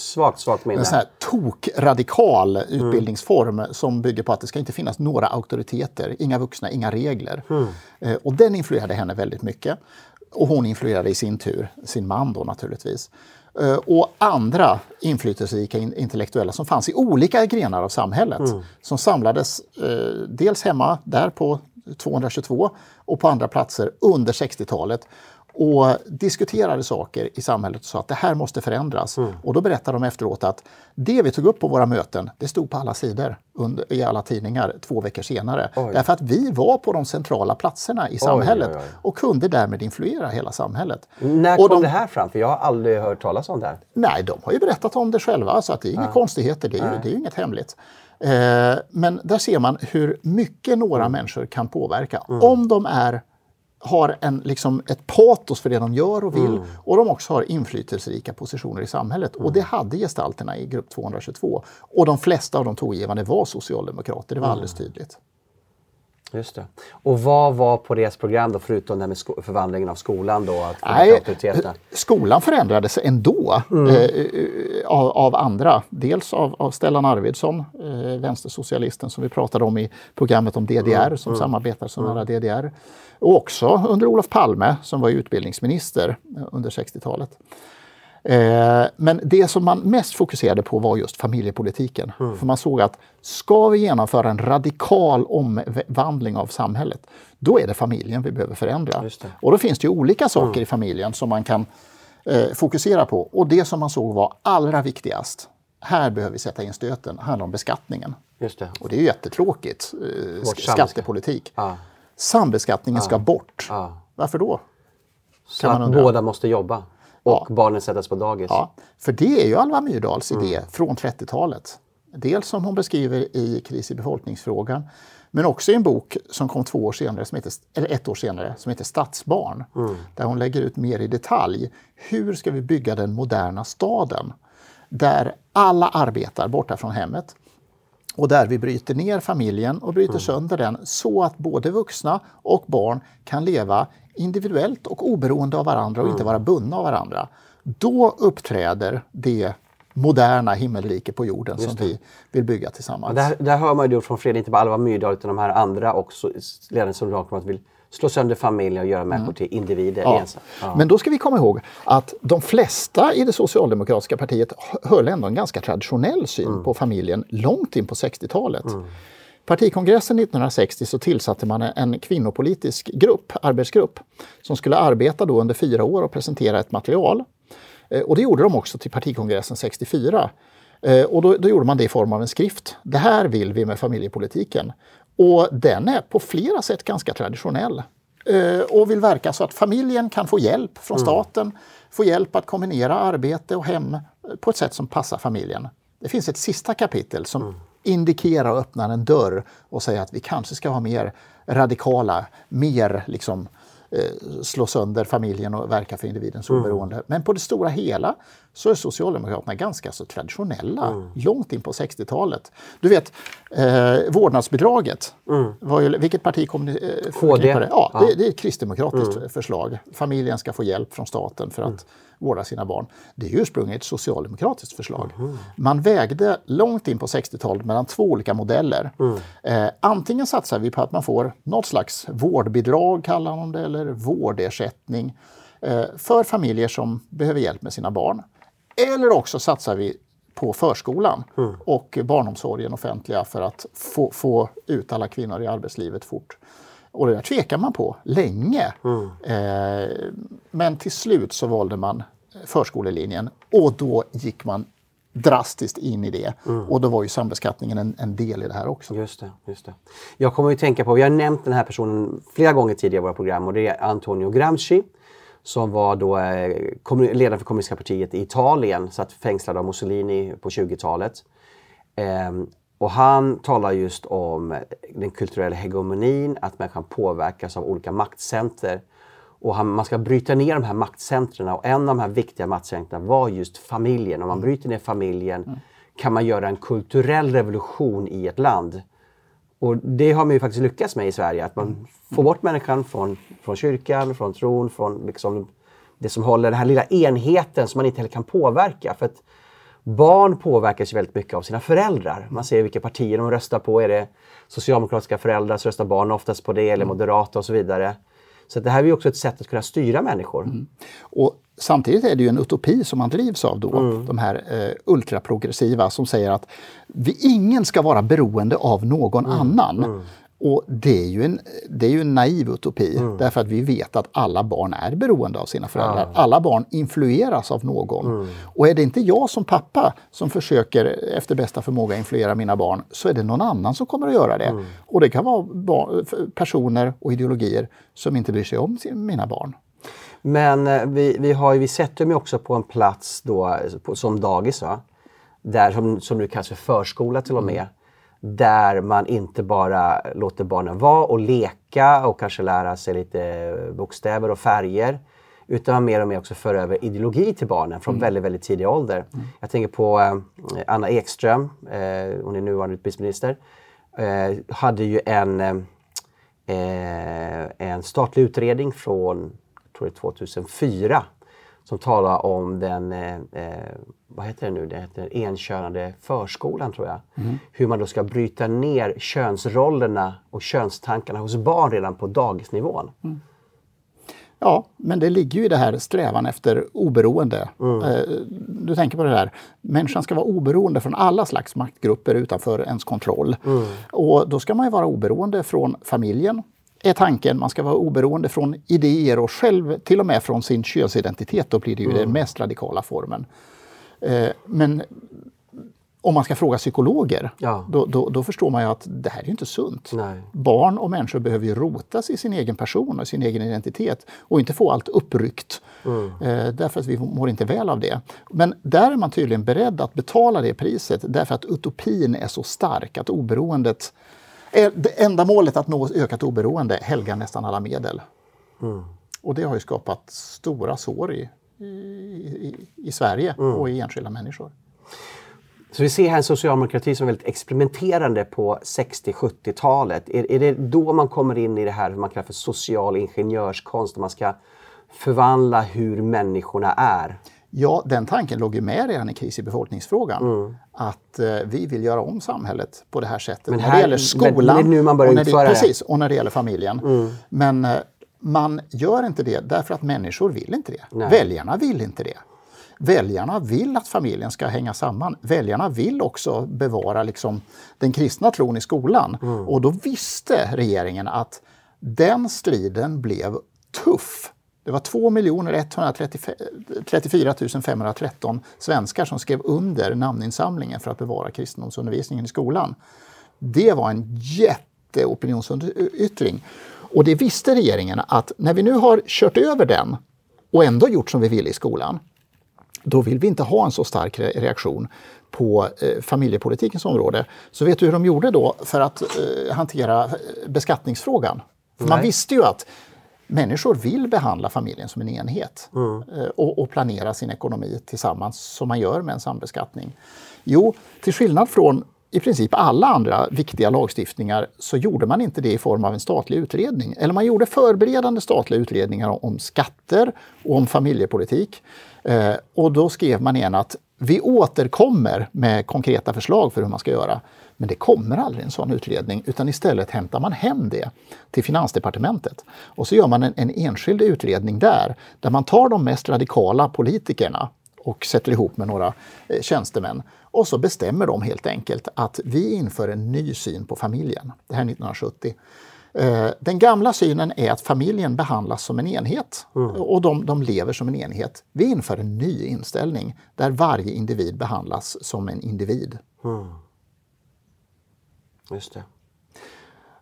Svagt, svagt minne. En sån här tokradikal mm. utbildningsform som bygger på att det ska inte finnas några auktoriteter, inga vuxna, inga regler. Mm. Eh, och den influerade henne väldigt mycket. Och hon influerade i sin tur sin man då naturligtvis. Eh, och andra inflytelserika intellektuella som fanns i olika grenar av samhället. Mm. Som samlades eh, dels hemma där på 222 och på andra platser under 60-talet och diskuterade saker i samhället och sa att det här måste förändras. Mm. Och då berättade de efteråt att det vi tog upp på våra möten, det stod på alla sidor under, i alla tidningar två veckor senare. Oj. Därför att vi var på de centrala platserna i samhället oj, oj, och kunde därmed influera hela samhället. När kom de, det här fram? För jag har aldrig hört talas om det här. Nej, de har ju berättat om det själva så att det är inga ja. konstigheter, det är, det är inget hemligt. Eh, men där ser man hur mycket några mm. människor kan påverka mm. om de är har en, liksom, ett patos för det de gör och vill mm. och de också har inflytelserika positioner i samhället. Mm. Och det hade gestalterna i grupp 222. Och de flesta av de tongivande var socialdemokrater, det var mm. alldeles tydligt. Just det. Och vad var på deras program då, förutom det här med förvandlingen av skolan? Då, att Nej, skolan förändrades ändå mm. eh, eh, av, av, andra. Dels av, av Stellan Arvidsson, eh, vänstersocialisten som vi pratade om i programmet om DDR, mm. som mm. samarbetar så nära DDR. Och också under Olof Palme som var utbildningsminister under 60-talet. Eh, men det som man mest fokuserade på var just familjepolitiken. Mm. För man såg att ska vi genomföra en radikal omvandling av samhället, då är det familjen vi behöver förändra. Och då finns det ju olika saker mm. i familjen som man kan eh, fokusera på. Och det som man såg var allra viktigast, här behöver vi sätta in stöten, handlar om beskattningen. Just det. Och det är jättetråkigt, eh, skattepolitik. Ah. Sambeskattningen ah. ska bort. Ah. Varför då? Så att båda måste jobba? Och ja. barnen sättas på dagis. Ja, för det är ju Alva Myrdals idé mm. från 30-talet. Dels som hon beskriver i Kris i befolkningsfrågan, men också i en bok som kom två år senare, som heter, eller ett år senare, som heter Stadsbarn. Mm. Där hon lägger ut mer i detalj. Hur ska vi bygga den moderna staden? Där alla arbetar borta från hemmet. Och där vi bryter ner familjen och bryter mm. sönder den så att både vuxna och barn kan leva individuellt och oberoende av varandra och mm. inte vara bundna av varandra. Då uppträder det moderna himmelrike på jorden som vi vill bygga tillsammans. Där, där hör man ju från Fredrik, inte bara Alva Myrdal utan de här andra också som att vill slå sönder familjer och göra människor mm. till individer. Ja. Ja. Men då ska vi komma ihåg att de flesta i det socialdemokratiska partiet höll ändå en ganska traditionell syn mm. på familjen långt in på 60-talet. Mm. Partikongressen 1960 så tillsatte man en kvinnopolitisk grupp, arbetsgrupp som skulle arbeta då under fyra år och presentera ett material. Eh, och det gjorde de också till partikongressen 64. Eh, och då, då, gjorde man det i form av en skrift. Det här vill vi med familjepolitiken. Och den är på flera sätt ganska traditionell. Eh, och vill verka så att familjen kan få hjälp från mm. staten, mm. få hjälp att kombinera arbete och hem på ett sätt som passar familjen. Det finns ett sista kapitel som mm. Indikerar och öppnar en dörr och säger att vi kanske ska vara mer radikala, mer liksom Eh, slå sönder familjen och verka för individens mm. oberoende. Men på det stora hela så är Socialdemokraterna ganska så traditionella, mm. långt in på 60-talet. Du vet, eh, vårdnadsbidraget, mm. var ju, vilket parti kom ni eh, KD. det? Ja, ja. Det, det, är ett kristdemokratiskt mm. förslag. Familjen ska få hjälp från staten för att mm. Vårda sina barn. Det är ursprungligen ett socialdemokratiskt förslag. Mm. Man vägde långt in på 60-talet mellan två olika modeller. Mm. Eh, antingen satsar vi på att man får något slags vårdbidrag, kallar man det, eller vårdersättning eh, för familjer som behöver hjälp med sina barn. Eller också satsar vi på förskolan mm. och barnomsorgen offentliga för att få, få, ut alla kvinnor i arbetslivet fort. Och det där tvekar man på länge. Mm. Eh, men till slut så valde man förskolelinjen och då gick man drastiskt in i det. Mm. Och då var ju sambeskattningen en, en, del i det här också. Just det, just det. Jag kommer att tänka på, vi har nämnt den här personen flera gånger tidigare i våra program och det är Antonio Gramsci som var då eh, ledare för kommunistiska partiet i Italien, satt fängslad av Mussolini på 20-talet. Eh, och han talar just om den kulturella hegemonin, att människan påverkas av olika maktcenter. Och han, man ska bryta ner de här maktcentren och en av de här viktiga maktcentren var just familjen. Om man bryter ner familjen mm. kan man göra en kulturell revolution i ett land. Och det har man ju faktiskt lyckats med i Sverige, att man får bort människan från, från kyrkan, från tron, från liksom det som håller den här lilla enheten som man inte heller kan påverka. För att barn påverkas ju väldigt mycket av sina föräldrar. Man ser vilka partier de röstar på. Är det socialdemokratiska föräldrar så röstar barn oftast på det, eller moderata och så vidare. Så det här är också ett sätt att kunna styra människor. Mm. Och samtidigt är det ju en utopi som man drivs av då. Mm. De här eh, ultraprogressiva som säger att vi, ingen ska vara beroende av någon mm. annan. Och det är ju en, det är ju en naiv utopi mm. därför att vi vet att alla barn är beroende av sina föräldrar. Ja. Alla barn influeras av någon. Mm. Och är det inte jag som pappa som försöker efter bästa förmåga influera mina barn så är det någon annan som kommer att göra det. Mm. Och det kan vara barn, personer och ideologier som inte bryr sig om mina barn. Men eh, vi, vi, har, vi sätter mig också på en plats då, som dagis, va? Där, som, som nu kallas för förskola till och med där man inte bara låter barnen vara och leka och kanske lära sig lite bokstäver och färger utan man mer och mer också för över ideologi till barnen från mm. väldigt, väldigt tidig ålder. Mm. Jag tänker på eh, Anna Ekström, eh, hon är nuvarande utbildningsminister, eh, hade ju en, eh, en statlig utredning från tror jag, 2004 som talar om den, eh, eh, vad heter det nu, det heter enkönade förskolan tror jag. Mm. Hur man då ska bryta ner könsrollerna och könstankarna hos barn redan på dagisnivån. Mm. Ja, men det ligger ju i det här strävan efter oberoende. Mm. Eh, du tänker på det där, människan ska vara oberoende från alla slags maktgrupper utanför ens kontroll. Mm. Och då ska man ju vara oberoende från familjen, är tanken. Man ska vara oberoende från idéer och själv till och med från sin könsidentitet. Då blir det ju mm. den mest radikala formen. Eh, men om man ska fråga psykologer, ja. då, då, då, förstår man ju att det här är inte sunt. Nej. Barn och människor behöver ju rotas i sin egen person och sin egen identitet och inte få allt uppryckt. Mm. Eh, därför att vi mår inte väl av det. Men där är man tydligen beredd att betala det priset därför att utopin är så stark, att oberoendet det enda målet att nå ökat oberoende helgar nästan alla medel. Mm. Och det har ju skapat stora sår i, i, i Sverige mm. och i enskilda människor. Så vi ser här en socialdemokrati som är väldigt experimenterande på 60-70-talet. Är, är det då man kommer in i det här man kallar för social ingenjörskonst, man ska förvandla hur människorna är? Ja, den tanken låg ju med redan i kris i befolkningsfrågan. Mm. Att eh, vi vill göra om samhället på det här sättet. Men här, när det gäller skolan men, men nu man börjar och, när det, precis, och när det gäller familjen. Mm. Men eh, man gör inte det därför att människor vill inte det. Nej. Väljarna vill inte det. Väljarna vill att familjen ska hänga samman. Väljarna vill också bevara liksom, den kristna tron i skolan. Mm. Och då visste regeringen att den striden blev tuff Det var 2 134 513 svenskar som skrev under namninsamlingen för att bevara kristendomsundervisningen i skolan. Det var en jätteopinionsyttring. Och det visste regeringen att när vi nu har kört över den och ändå gjort som vi vill i skolan, då vill vi inte ha en så stark reaktion på eh, familjepolitikens område. Så vet du hur de gjorde då för att eh, hantera beskattningsfrågan? För man visste ju att människor vill behandla familjen som en enhet mm. eh, och, och, planera sin ekonomi tillsammans som man gör med en sambeskattning. Jo, till skillnad från i princip alla andra viktiga lagstiftningar så gjorde man inte det i form av en statlig utredning. Eller man gjorde förberedande statliga utredningar om skatter och om familjepolitik. Eh, och då skrev man igen att vi återkommer med konkreta förslag för hur man ska göra. Men det kommer aldrig en sån utredning utan istället hämtar man hem det till Finansdepartementet. Och så gör man en, en enskild utredning där, där man tar de mest radikala politikerna och sätter ihop med några eh, tjänstemän. Och så bestämmer de helt enkelt att vi inför en ny syn på familjen. Det här är 1970. Eh, den gamla synen är att familjen behandlas som en enhet mm. och de, de lever som en enhet. Vi inför en ny inställning där varje individ behandlas som en individ. Mm. Just det.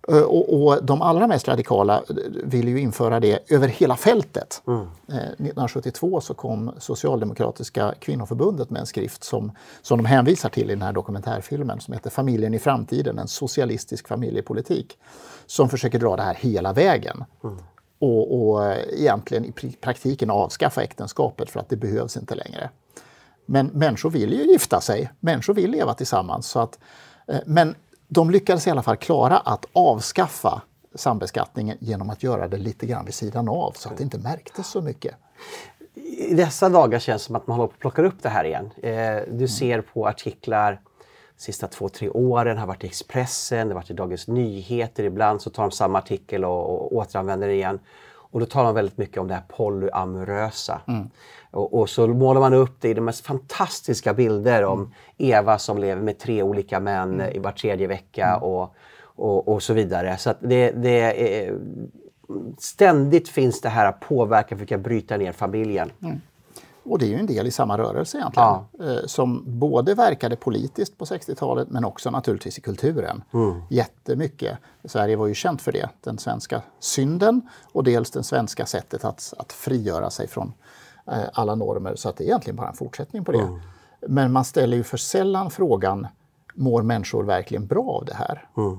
Eh, och, och, de allra mest radikala vill ju införa det över hela fältet. Mm. 1972 eh, så kom Socialdemokratiska kvinnoförbundet med en skrift som, som de hänvisar till i den här dokumentärfilmen som heter Familjen i framtiden, en socialistisk familjepolitik. Som försöker dra det här hela vägen. Mm. Och, och egentligen i praktiken avskaffa äktenskapet för att det behövs inte längre. Men människor vill ju gifta sig, människor vill leva tillsammans. Så att, eh, men de lyckades i alla fall klara att avskaffa sambeskattningen genom att göra det lite grann vid sidan av så att det inte märktes så mycket. I dessa dagar känns det som att man håller på att plocka upp det här igen. Eh, du mm. ser på artiklar de sista två, tre åren har varit i Expressen, det har varit i Dagens Nyheter. Ibland så tar de samma artikel och, och återanvänder den igen. Och då talar de väldigt mycket om det här polyamorösa. Mm. Och, och, så målar man upp det i de mest fantastiska bilder om mm. Eva som lever med tre olika män mm. i var tredje vecka mm. och, och, och, så vidare. Så det, det är, ständigt finns det här att påverka, försöka bryta ner familjen. Mm. Och det är ju en del i samma rörelse egentligen. Ja. Eh, som både verkade politiskt på 60-talet men också naturligtvis i kulturen. Mm. Jättemycket. Sverige var ju känt för det. Den svenska synden och dels det svenska sättet att, att frigöra sig från eh, alla normer. Så att det är egentligen bara en fortsättning på det. Mm. Men man ställer ju för sällan frågan, mår människor verkligen bra av det här? Mm.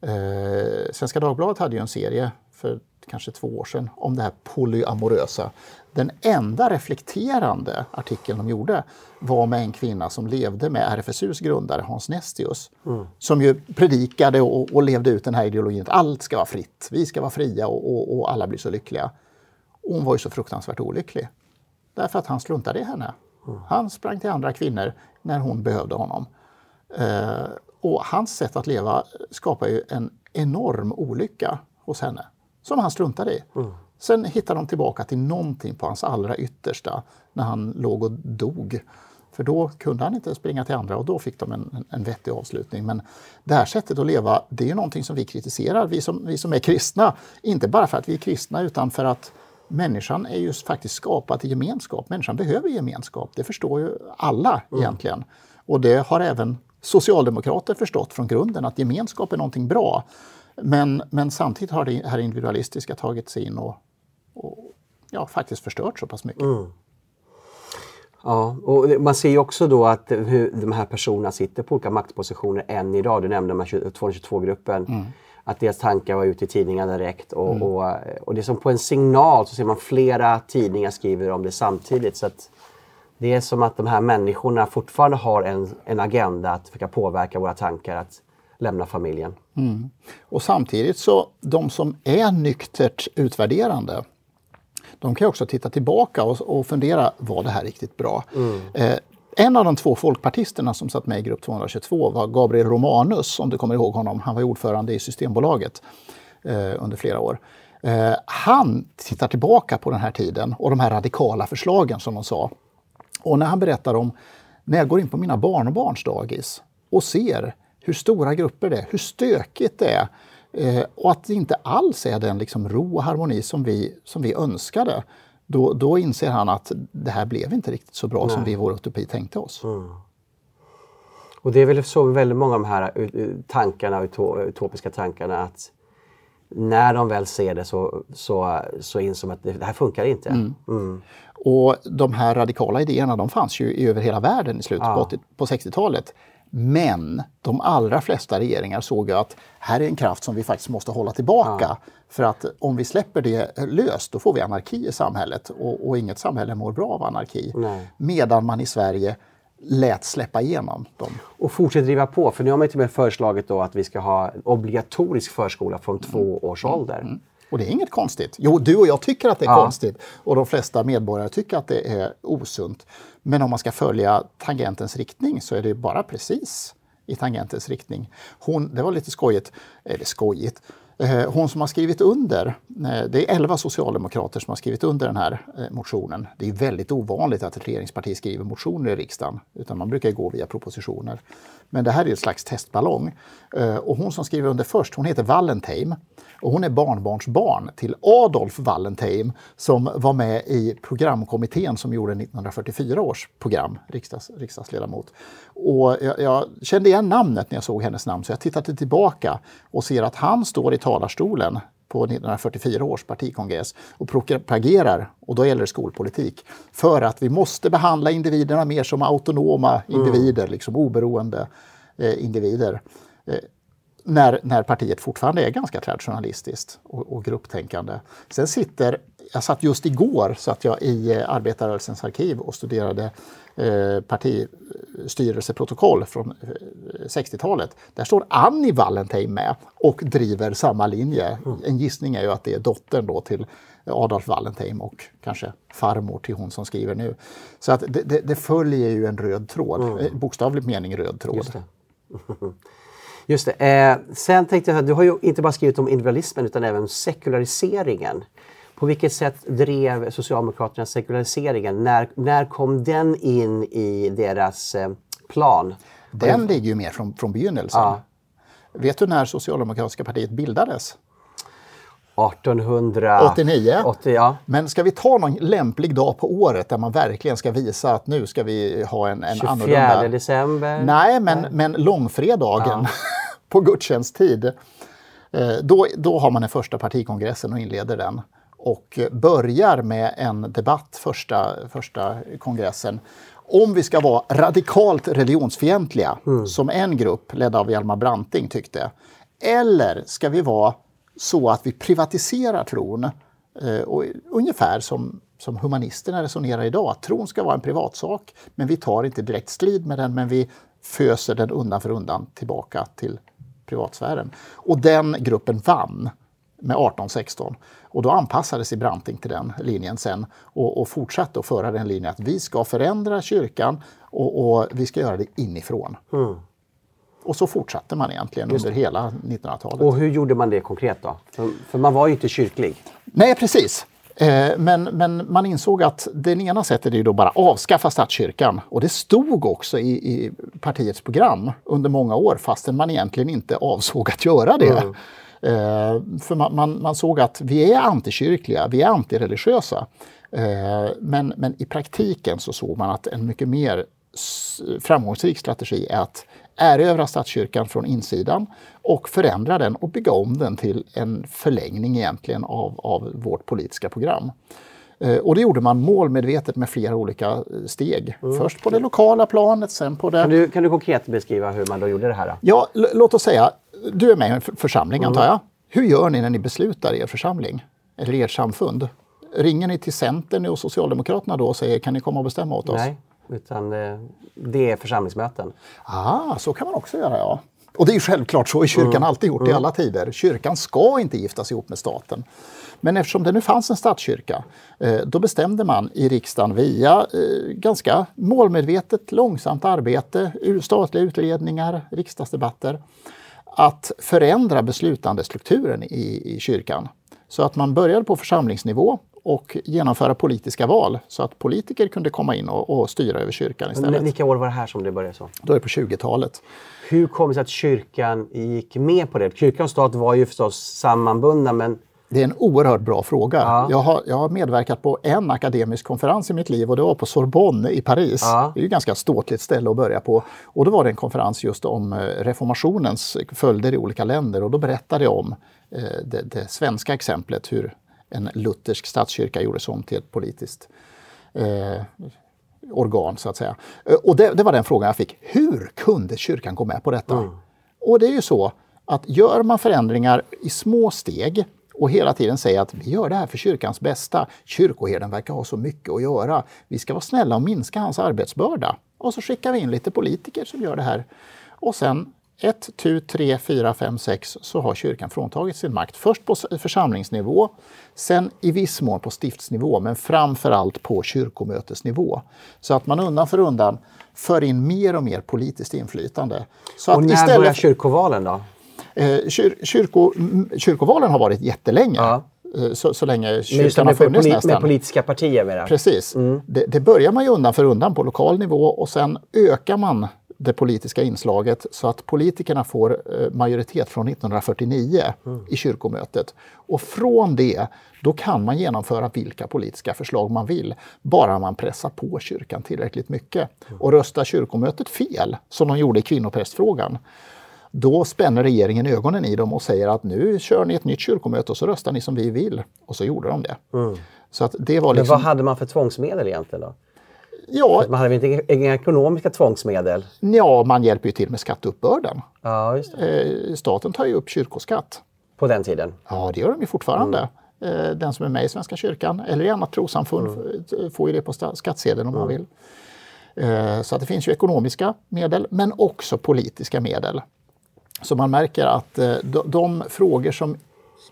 Eh, Svenska Dagbladet hade ju en serie för kanske två år sedan om det här polyamorösa. Den enda reflekterande artikeln de gjorde var med en kvinna som levde med RFSUs grundare Hans Nestius. Mm. Som ju predikade och, och, levde ut den här ideologin att allt ska vara fritt, vi ska vara fria och, och, och alla blir så lyckliga. Och hon var ju så fruktansvärt olycklig. Därför att han struntade i henne. Han sprang till andra kvinnor när hon behövde honom. Eh, och hans sätt att leva skapar ju en enorm olycka hos henne som han struntade i. Mm. Sen hittade de tillbaka till någonting på hans allra yttersta när han låg och dog. För då kunde han inte springa till andra och då fick de en, en vettig avslutning. Men det här sättet att leva, det är ju någonting som vi kritiserar, vi som, vi som är kristna. Inte bara för att vi är kristna utan för att människan är ju faktiskt skapad i gemenskap. Människan behöver gemenskap, det förstår ju alla mm. egentligen. Och det har även socialdemokrater förstått från grunden, att gemenskap är någonting bra. Men, men samtidigt har det här individualistiska tagit sig in och, och ja, faktiskt förstört så pass mycket. Mm. Ja, och man ser ju också då att hur de här personerna sitter på olika maktpositioner än idag. Du nämnde 222-gruppen. Mm. Att deras tankar var ute i tidningarna direkt. Och, mm. och, och, det är som på en signal så ser man flera tidningar skriver om det samtidigt. Så att det är som att de här människorna fortfarande har en, en agenda att försöka påverka våra tankar. Att lämna familjen. Mm. Och samtidigt så, de som är nyktert utvärderande, de kan också titta tillbaka och, och fundera, var det här riktigt bra? Mm. Eh, en av de två folkpartisterna som satt med i grupp 222 var Gabriel Romanus, om du kommer ihåg honom. Han var ordförande i Systembolaget eh, under flera år. Eh, han tittar tillbaka på den här tiden och de här radikala förslagen som de sa. Och när han berättar om när jag går in på mina barn och barns dagis och ser hur stora grupper det är, hur stökigt det är. Eh, och att det inte alls är den liksom ro och harmoni som vi, som vi önskade. Då, då inser han att det här blev inte riktigt så bra Nej. som vi i vår utopi tänkte oss. Mm. Och det är väl så väldigt många av de här tankarna, utopiska tankarna att när de väl ser det så, så, så inser de att det, det här funkar inte. Mm. Mm. Och de här radikala idéerna de fanns ju över hela världen i slutet ja. på, på 60-talet. Men de allra flesta regeringar såg att här är en kraft som vi faktiskt måste hålla tillbaka. Ja. För att om vi släpper det löst då får vi anarki i samhället och, och inget samhälle mår bra av anarki. Nej. Medan man i Sverige lät släppa igenom dem. Och fortsätter driva på, för nu har man till och med föreslagit då att vi ska ha obligatorisk förskola från två mm. års ålder. Mm. Och det är inget konstigt. Jo, du och jag tycker att det är ja. konstigt och de flesta medborgare tycker att det är osunt. Men om man ska följa tangentens riktning så är det bara precis i tangentens riktning. Hon, det var lite skojigt, eller skojigt, Eh, hon som har skrivit under, eh, det är 11 socialdemokrater som har skrivit under den här eh, motionen. Det är väldigt ovanligt att ett regeringsparti skriver motioner i riksdagen, utan man brukar gå via propositioner. Men det här är ett slags testballong. Och hon som skriver under först, hon heter Wallentheim. Och hon är barnbarnsbarn till Adolf Wallentheim som var med i programkommittén som gjorde 1944 års program, riksdags, riksdagsledamot. Och jag, jag, kände igen namnet när jag såg hennes namn så jag tittade tillbaka och ser att han står i talarstolen på 1944 års partikongress och propagerar, och då gäller det skolpolitik, för att vi måste behandla individerna mer som autonoma individer, mm. liksom oberoende eh, individer. Eh, när, när partiet fortfarande är ganska traditionalistiskt och, och grupptänkande. Sen sitter, jag satt just igår satt jag i eh, Arbetarrörelsens arkiv och studerade eh, partistyrelseprotokoll från eh, 60-talet. Där står Annie Wallentheim med och driver samma linje. Mm. En gissning är ju att det är dottern då till Adolf Wallentheim och kanske farmor till hon som skriver nu. Så att det, det, det följer ju en röd tråd, mm. Eh, bokstavligt mening röd tråd. Just det. Eh, sen tänkte jag, du har ju inte bara skrivit om individualismen utan även sekulariseringen. På vilket sätt drev Socialdemokraterna sekulariseringen? När, när kom den in i deras eh, plan? Den ligger ju mer från, från begynnelsen. Ja. Vet du när Socialdemokratiska partiet bildades? 1889. 80, ja. Men ska vi ta någon lämplig dag på året där man verkligen ska visa att nu ska vi ha en, en 24 annorlunda... december? Nej, men, Nej. men långfredagen ja. på gudstjänsttid. Eh, då, då har man den första partikongressen och inleder den och börjar med en debatt första, första kongressen om vi ska vara radikalt religionsfientliga, mm. som en grupp ledd av Hjalmar Branting tyckte, eller ska vi vara så att vi privatiserar tron. Eh, och ungefär som, som humanisterna resonerar idag, att tron ska vara en privatsak, men vi tar inte direkt strid med den, men vi föser den undan för undan tillbaka till privatsfären. Och den gruppen vann med 1816. Och då anpassade sig Branting till den linjen sen och, och fortsatte att föra den linjen att vi ska förändra kyrkan och, och vi ska göra det inifrån. Mm. Och så fortsatte man egentligen under hela 1900-talet. Och hur gjorde man det konkret då? För, för man var ju inte kyrklig. Nej, precis. Eh, men, men, man insåg att det ena sättet är ju då bara avskaffa statskyrkan. Och det stod också i, i partiets program under många år fastän man egentligen inte avsåg att göra det. Mm. Eh, för man, man, man, såg att vi är antikyrkliga, vi är antireligiösa. Eh, men, men i praktiken så såg man att en mycket mer framgångsrik strategi är att erövra statskyrkan från insidan och förändra den och bygga om den till en förlängning egentligen av, av vårt politiska program. Eh, och det gjorde man målmedvetet med flera olika steg. Mm. Först på det lokala planet, sen på det... Kan du, kan du konkret beskriva hur man då gjorde det här? Då? Ja, låt oss säga, du är med i en församling mm. antar jag. Hur gör ni när ni beslutar i er församling? Eller i ert samfund? Ringer ni till Centern och Socialdemokraterna då och säger kan ni komma och bestämma åt oss? Nej. Utan det, det är församlingsmöten. Ah, så kan man också göra, ja. Och det är självklart så, i kyrkan mm. alltid gjort mm. i alla tider. Kyrkan ska inte giftas ihop med staten. Men eftersom det nu fanns en statskyrka, eh, då bestämde man i riksdagen via eh, ganska målmedvetet, långsamt arbete, statliga utredningar, riksdagsdebatter, att förändra beslutandestrukturen i, i kyrkan. Så att man började på församlingsnivå och genomföra politiska val så att politiker kunde komma in och, och styra över kyrkan istället. Men vilka år var det här som det började så? Då är det på 20-talet. Hur kom det sig att kyrkan gick med på det? Kyrkan och stat var ju förstås sammanbundna men det är en oerhört bra fråga. Ja. Jag, har, jag har medverkat på en akademisk konferens i mitt liv och det var på Sorbonne i Paris. Ja. Det är ju ett ganska ståtligt ställe att börja på. Och då var det en konferens just om eh, reformationens följder i olika länder och då berättade jag om eh, det, det svenska exemplet hur en luthersk statskyrka gjordes om till ett politiskt eh, organ så att säga. Eh, och det, det, var den frågan jag fick. Hur kunde kyrkan gå med på detta? Mm. Och det är ju så att gör man förändringar i små steg och hela tiden säger att vi gör det här för kyrkans bästa. Kyrkoherden verkar ha så mycket att göra. Vi ska vara snälla och minska hans arbetsbörda. Och så skickar vi in lite politiker som gör det här. Och sen 1, 2, 3, 4, 5, 6 så har kyrkan fråntagit sin makt. Först på församlingsnivå, sen i viss mån på stiftsnivå, men framför allt på kyrkomötesnivå. Så att man undan för undan för in mer och mer politiskt inflytande. Så och när istället... börjar kyrkovalen då? Eh, kyr, kyrko, kyrkovalen har varit jättelänge. Ja. Eh, så, så länge kyrkan har funnits med, nästan. Med politiska partier mera. Precis. Mm. Det, det, börjar man ju undan för undan på lokal nivå och sen ökar man det politiska inslaget så att politikerna får eh, majoritet från 1949 mm. i kyrkomötet. Och från det, då kan man genomföra vilka politiska förslag man vill, bara man pressar på kyrkan tillräckligt mycket. Mm. Och röstar kyrkomötet fel, som de gjorde i kvinnoprästfrågan, då spänner regeringen ögonen i dem och säger att nu kör ni ett nytt kyrkomöte och så röstar ni som vi vill. Och så gjorde de det. Mm. Så att det var liksom... Men vad hade man för tvångsmedel egentligen då? Ja, man hade väl inte inga ekonomiska tvångsmedel? Ja, man hjälper ju till med skatteuppbörden. Ja. Eh, staten tar ju upp kyrkoskatt. På den tiden? Ja, det gör de ju fortfarande. Mm. Den som är med i Svenska kyrkan eller i annat trossamfund mm. får ju det på skattsedeln om man mm. vill. Eh, så att det finns ju ekonomiska medel men också politiska medel. Så man märker att eh, de, frågor som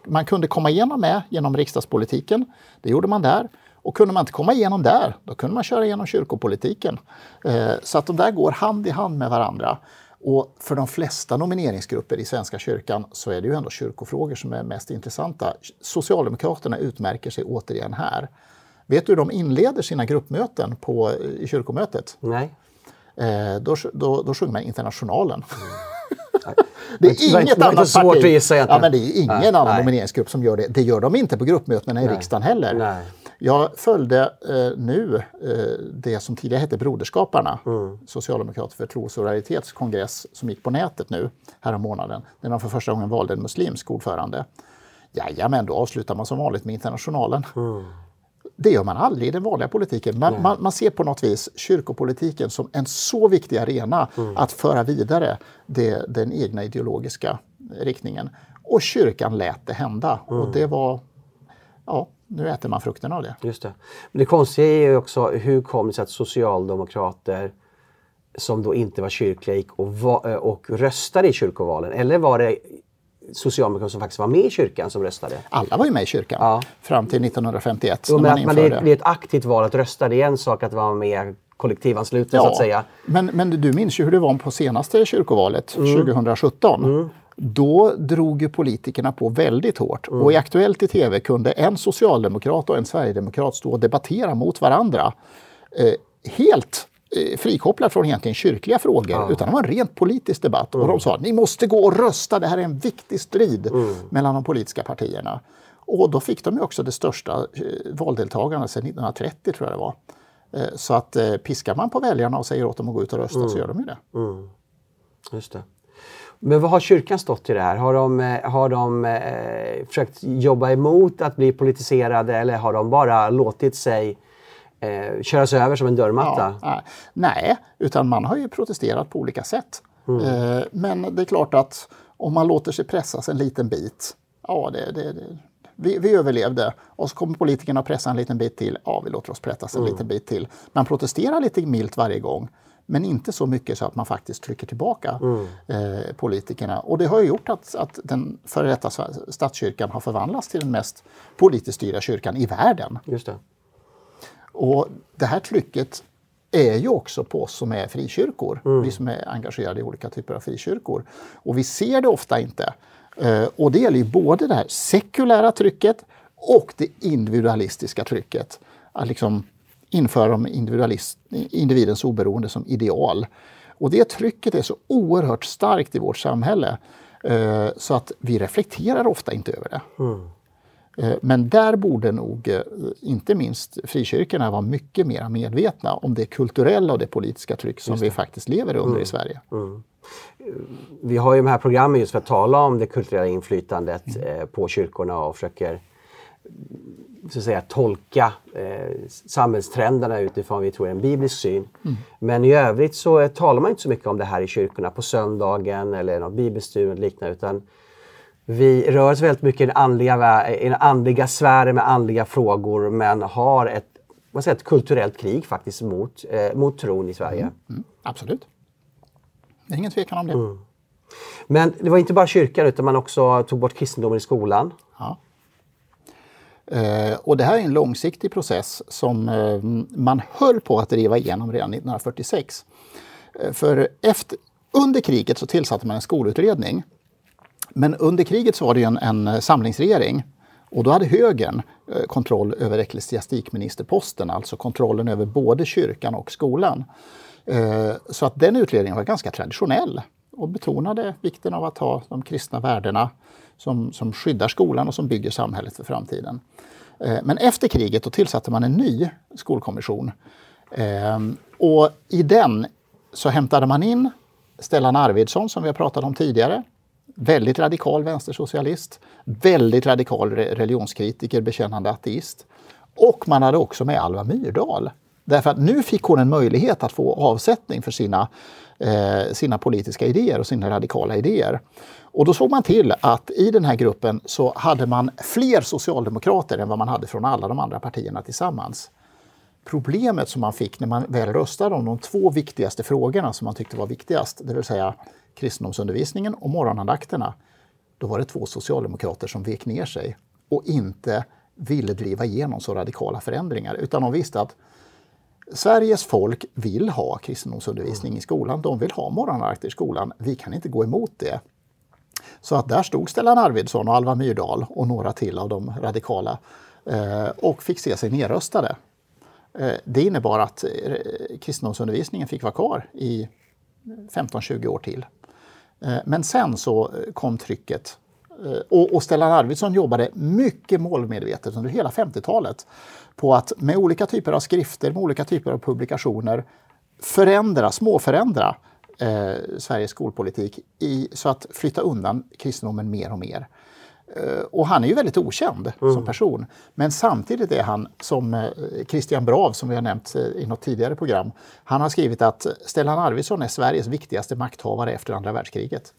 man kunde komma igenom med genom riksdagspolitiken, det gjorde man där. Och kunde man inte komma igenom där, då kunde man köra igenom kyrkopolitiken. Eh, så att de där går hand i hand med varandra. Och för de flesta nomineringsgrupper i Svenska kyrkan så är det ju ändå kyrkofrågor som är mest intressanta. Socialdemokraterna utmärker sig återigen här. Vet du hur de inleder sina gruppmöten på, i kyrkomötet? Nej. Eh, då, då, då sjunger man Internationalen. Mm. Det är det inget annat svårt parti. Att gissa ja, men det är ingen nej, annan nej. nomineringsgrupp som gör det. Det gör de inte på gruppmötena i nej. riksdagen heller. Nej. Jag följde eh, nu eh, det som tidigare hette Broderskaparna, mm. Socialdemokrater för tro och solidaritets kongress som gick på nätet nu härom månaden. När de för första gången valde en muslimsk ordförande. Jajamän, då avslutar man som vanligt med Internationalen. Mm. Det gör man aldrig i den vanliga politiken. Man, man, man, ser på något vis kyrkopolitiken som en så viktig arena mm. att föra vidare det, den egna ideologiska riktningen. Och kyrkan lät det hända. Mm. Och det var, ja, nu äter man frukten av det. Just det. Men det konstiga är ju också, hur kom det sig att socialdemokrater som då inte var kyrkliga gick och, va, och röstade i kyrkovalen? Eller var det socialdemokrater som faktiskt var med i kyrkan som röstade. Alla var ju med i kyrkan ja. fram till 1951. Jo, men man att det, det är ett aktivt val att rösta, det är en sak att vara med kollektivansluten ja. så att säga. Men, men du minns ju hur det var på senaste kyrkovalet mm. 2017. Mm. Då drog ju politikerna på väldigt hårt. Mm. Och i Aktuellt i TV kunde en socialdemokrat och en sverigedemokrat stå och debattera mot varandra. Eh, helt Eh, frikopplad från egentligen kyrkliga frågor ja. utan det var en rent politisk debatt. Mm. Och de sa att ni måste gå och rösta, det här är en viktig strid mm. mellan de politiska partierna. Och då fick de ju också det största eh, valdeltagandet sedan 1930 tror jag det var. Eh, så att piskar man på väljarna och säger åt dem att gå ut och rösta mm. så gör de ju det. Mm. Just det. Men vad har kyrkan stått i det här? Har de, har de eh, försökt jobba emot att bli politiserade eller har de bara låtit sig eh, köras över som en dörrmatta? Ja, nej, utan man har ju protesterat på olika sätt. Mm. Eh, men det är klart att om man låter sig pressas en liten bit, ja det, det, det vi, vi, överlevde och så kommer politikerna pressa en liten bit till. Ja, vi låter oss pressas en mm. liten bit till. Man protesterar lite milt varje gång. Men inte så mycket så att man faktiskt trycker tillbaka mm. eh, politikerna. Och det har ju gjort att, att den före detta statskyrkan har förvandlats till den mest politiskt styrda kyrkan i världen. Just det. Och det här trycket är ju också på oss som är frikyrkor, mm. vi som är engagerade i olika typer av frikyrkor. Och vi ser det ofta inte. Uh, och det gäller ju både det här sekulära trycket och det individualistiska trycket. Att liksom införa individens oberoende som ideal. Och det trycket är så oerhört starkt i vårt samhälle eh, så att vi reflekterar ofta inte över det. Mm. Eh, men där borde nog eh, inte minst frikyrkorna vara mycket mer medvetna om det kulturella och det politiska tryck som vi faktiskt lever under mm. i Sverige. Mm. Vi har ju de här programmen just för att tala om det kulturella inflytandet mm. på kyrkorna och försöker så att säga, tolka eh, samhällstrenderna utifrån vi tror en biblisk syn. Mm. Men i övrigt så talar man inte så mycket om det här i kyrkorna på söndagen eller något bibelstudie eller liknande utan vi rör oss väldigt mycket i den andliga, i den andliga sfären med andliga frågor men har ett, vad säger, ett kulturellt krig faktiskt mot, eh, mot tron i Sverige. Mm. Mm. Absolut. Det är ingen tvekan om det. Mm. Men det var inte bara kyrkan utan man också tog bort kristendomen i skolan. Ja. Eh, och det här är en långsiktig process som eh, man höll på att driva igenom redan 1946. Eh, för efter, under kriget så tillsatte man en skolutredning. Men under kriget så var det en, en eh, samlingsregering och då hade högern eh, kontroll över ecklesiastikministerposten, alltså kontrollen över både kyrkan och skolan. Eh, så att den utredningen var ganska traditionell och betonade vikten av att ha de kristna värdena som, som skyddar skolan och som bygger samhället för framtiden. Men efter kriget då tillsatte man en ny skolkommission. Och i den så hämtade man in Stellan Arvidsson som vi har pratat om tidigare. Väldigt radikal vänstersocialist, väldigt radikal religionskritiker, bekännande ateist. Och man hade också med Alva Myrdal. Därför att nu fick hon en möjlighet att få avsättning för sina, eh, sina politiska idéer och sina radikala idéer. Och då såg man till att i den här gruppen så hade man fler socialdemokrater än vad man hade från alla de andra partierna tillsammans. Problemet som man fick när man väl röstade om de två viktigaste frågorna som man tyckte var viktigast, det vill säga kristendomsundervisningen och morgonandakterna, då var det två socialdemokrater som vek ner sig och inte ville driva igenom så radikala förändringar, utan de visste att Sveriges folk vill ha kristendomsundervisning i skolan. De vill ha morgonandakter i skolan. Vi kan inte gå emot det. Så att där stod Stellan Arvidsson och Alva Myrdal och några till av de radikala eh, och fick se sig nedröstade. Eh, det innebar att eh, kristendomsundervisningen fick vara kvar i 15-20 år till. Eh, men sen så eh, kom trycket eh, och Stellan Arvidsson jobbade mycket målmedvetet under hela 50-talet på att med olika typer av skrifter, med olika typer av publikationer förändra, småförändra eh, Sveriges skolpolitik i, så att flytta undan kristendomen mer och mer. Eh, och han är ju väldigt okänd mm. som person. Men samtidigt är han, som eh, Christian Brav, som vi har nämnt eh, i något tidigare program, han har skrivit att Stellan Arvidsson är Sveriges viktigaste makthavare efter andra världskriget.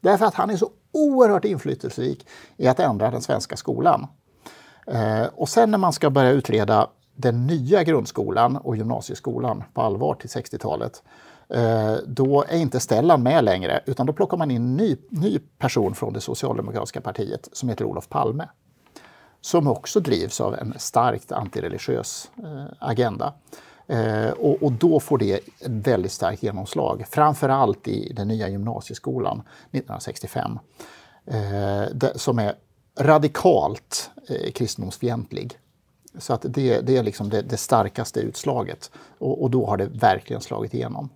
Därför att han är så oerhört inflytelserik i att ändra den svenska skolan. Och sen när man ska börja utreda den nya grundskolan och gymnasieskolan på allvar till 60-talet Eh, Eh, då är inte Stellan med längre utan då plockar man in en ny, ny person från det socialdemokratiska partiet som heter Olof Palme. Som också drivs av en starkt antireligiös eh, agenda. Eh, och, och, då får det ett väldigt starkt genomslag, framförallt i den nya gymnasieskolan 1965. Eh, det, som är radikalt eh, kristendomsfientlig. Så att det, det är liksom det, det starkaste utslaget och, och, då har det verkligen slagit igenom.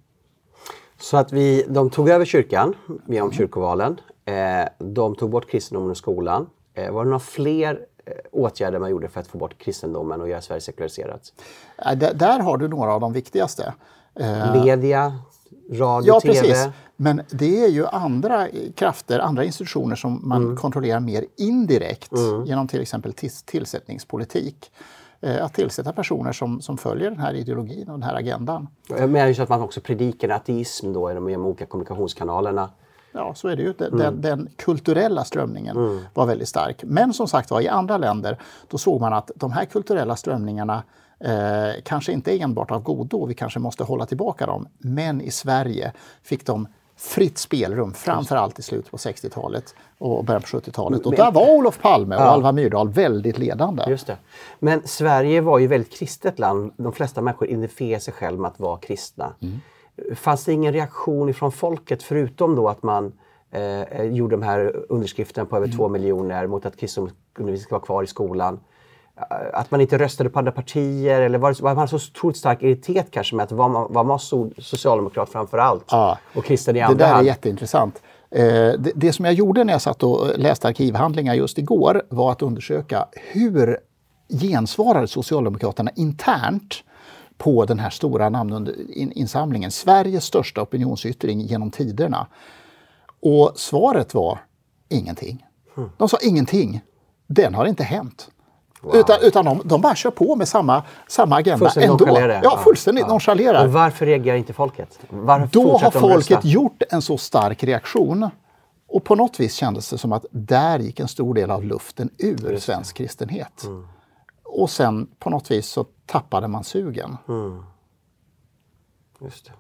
Så att vi, de tog över kyrkan genom kyrkovalen. Eh, de tog bort kristendomen ur skolan. Eh, var det några fler eh, åtgärder man gjorde för att få bort kristendomen och göra Sverige sekulariserat? Där, där har du några av de viktigaste. Media, radio, ja, TV? Precis. Men det är ju andra krafter, andra institutioner som man mm. kontrollerar mer indirekt mm. genom till exempel tillsättningspolitik. Eh, att tillsätta personer som, som följer den här ideologin och den här agendan. Jag menar ju så att man också predikar ateism då i de olika kommunikationskanalerna. Ja, så är det ju. Den, mm. den kulturella strömningen mm. var väldigt stark. Men som sagt var, i andra länder då såg man att de här kulturella strömningarna eh, kanske inte enbart av godo, vi kanske måste hålla tillbaka dem. Men i Sverige fick de fritt spelrum, framförallt i slutet på 60-talet och början på 70-talet. Och där var Olof Palme och ja. Alva Myrdal väldigt ledande. Just det. Men Sverige var ju väldigt kristet land. De flesta människor identifierar sig själva med att vara kristna. Mm. Fanns det ingen reaktion från folket förutom då att man eh, gjorde de här underskrifterna på över två miljoner mot att kristendomsundervisningen ska vara kvar i skolan. Eh, Att man inte röstade på andra partier eller var, det- var man så otroligt stark irritet kanske med att var man, var man so, socialdemokrat framför allt Ja. och kristen i Det andra där är jätteintressant. Eh, det, det som jag gjorde när jag satt och läste arkivhandlingar just igår var att undersöka hur gensvarade Socialdemokraterna internt på den här stora namninsamlingen, Sveriges största opinionsyttring genom tiderna. Och svaret var ingenting. De sa ingenting. Den har inte hänt. Utan, utan de, de bara kör på med samma, samma agenda Fullständigt ändå. nonchalerar. Ja, fullständigt nonchalerar. Men varför reagerar inte folket? Varför Då har folket rösta? gjort en så stark reaktion. Och på något vis kändes det som att där gick en stor del av luften ur svensk kristenhet. Mm. Och sen på något vis så tappade man sugen. Just det.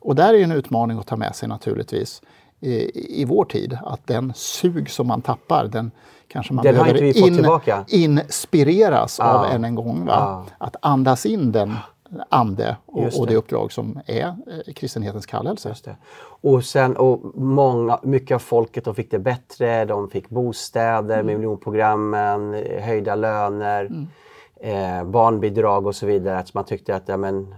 Och där är en utmaning att ta med sig naturligtvis i, i vår tid. Att den sug som man tappar, den kanske man Den behöver tillbaka. inspireras av Ja. än en gång. Ja. Att andas in den ande och, och det. det uppdrag som är eh, kristenhetens kallelse. Det. Och sen, och många, mycket av folket de fick det bättre, de fick bostäder Mm. med miljonprogrammen, eh, höjda löner, eh, barnbidrag och så vidare. Att man tyckte att ja, men,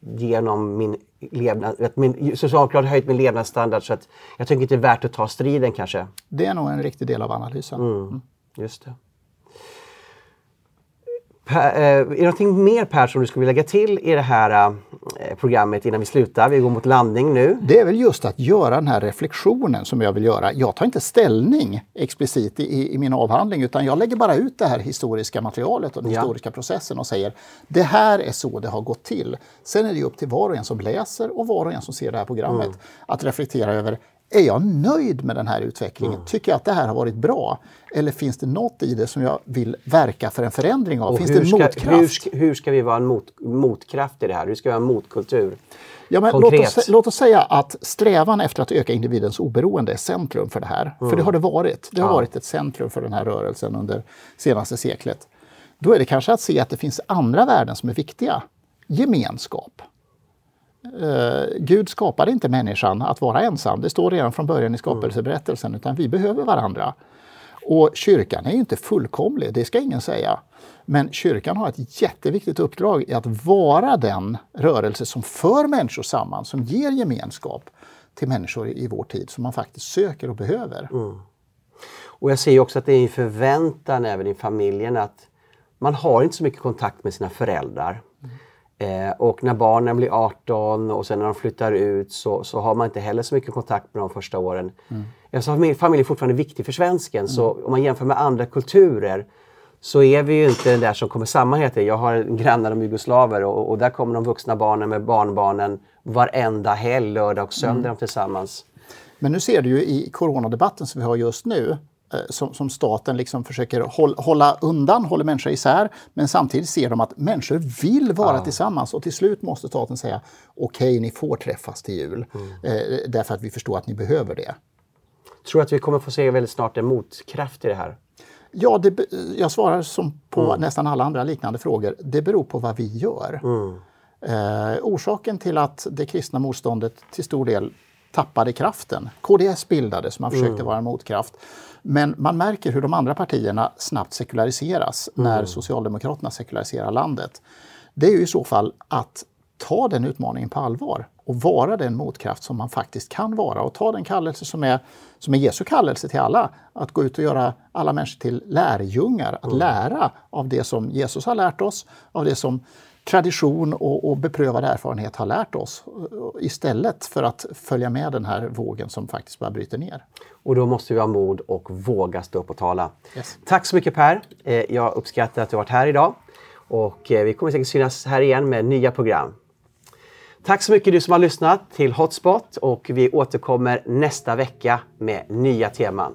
genom min levnad, att min, Socialdemokraterna har höjt min levnadsstandard så att jag tycker inte det är värt att ta striden kanske. Det är nog en riktig del av analysen. Mm. Just det. Per, eh, är det någonting mer Per som du skulle vilja lägga till i det här eh, programmet innan vi slutar? Vi går mot landning nu. Det är väl just att göra den här reflektionen som jag vill göra. Jag tar inte ställning explicit i, i min avhandling utan jag lägger bara ut det här historiska materialet och den Ja. historiska processen och säger det här är så det har gått till. Sen är det upp till var och en som läser och var och en som ser det här programmet Mm. att reflektera över är jag nöjd med den här utvecklingen? Mm. Tycker jag att det här har varit bra? Eller finns det något i det som jag vill verka för en förändring av? Och finns hur, det en ska, motkraft? hur, ska, hur ska vi vara en mot, motkraft i det här? Hur ska vi ha en motkultur? Ja, men låt, oss, låt oss säga att strävan efter att öka individens oberoende är centrum för det här. För det har det varit. Det har Ja. varit ett centrum för den här rörelsen under senaste seklet. Då är det kanske att se att det finns andra värden som är viktiga. Gemenskap. Eh, Gud skapade inte människan att vara ensam. Det står redan från början i skapelseberättelsen. Utan vi behöver varandra. Och kyrkan är ju inte fullkomlig, det ska ingen säga. Men kyrkan har ett jätteviktigt uppdrag i att vara den rörelse som för människor samman, som ger gemenskap till människor i vår tid som man faktiskt söker och behöver. Och jag ser också att det är en förväntan även i familjen att man har inte så mycket kontakt med sina föräldrar. Eh, och när barnen blir 18 och sen när de flyttar ut så, så har man inte heller så mycket kontakt med de första åren. Mm. Alltså, familj, familj är fortfarande viktig för svensken så om man jämför med andra kulturer så är vi ju inte den där som kommer samman hela tiden. Jag har grannar om jugoslaver och, och där kommer de vuxna barnen med barnbarnen varenda helg, lördag och söndag tillsammans. Men nu ser du ju i coronadebatten som vi har just nu, som, som staten liksom försöker håll, hålla undan, håller människor isär, men samtidigt ser de att människor vill vara tillsammans och till slut måste staten säga okej, ni får träffas till jul, eh, därför att vi förstår att ni behöver det. Tror att vi kommer få se väldigt snart en motkraft i det här? Ja, det, jag svarar som på nästan alla andra liknande frågor. Det beror på vad vi gör. Eh, orsaken till att det kristna motståndet till stor del tappade kraften. KDS bildades, man försökte vara en motkraft. Men man märker hur de andra partierna snabbt sekulariseras när Socialdemokraterna sekulariserar landet. Det är ju i så fall att ta den utmaningen på allvar och vara den motkraft som man faktiskt kan vara och ta den kallelse som är, som är Jesu kallelse till alla. Att gå ut och göra alla människor till lärjungar, att lära av det som Jesus har lärt oss, av det som tradition och, och beprövad erfarenhet har lärt oss istället för att följa med den här vågen som faktiskt bara bryter ner. Och då måste vi ha mod och våga stå upp och tala. Yes. Tack så mycket Per! Eh, Jag uppskattar att du har varit här idag. Och eh, vi kommer säkert synas här igen med nya program. Tack så mycket du som har lyssnat till Hotspot och vi återkommer nästa vecka med nya teman.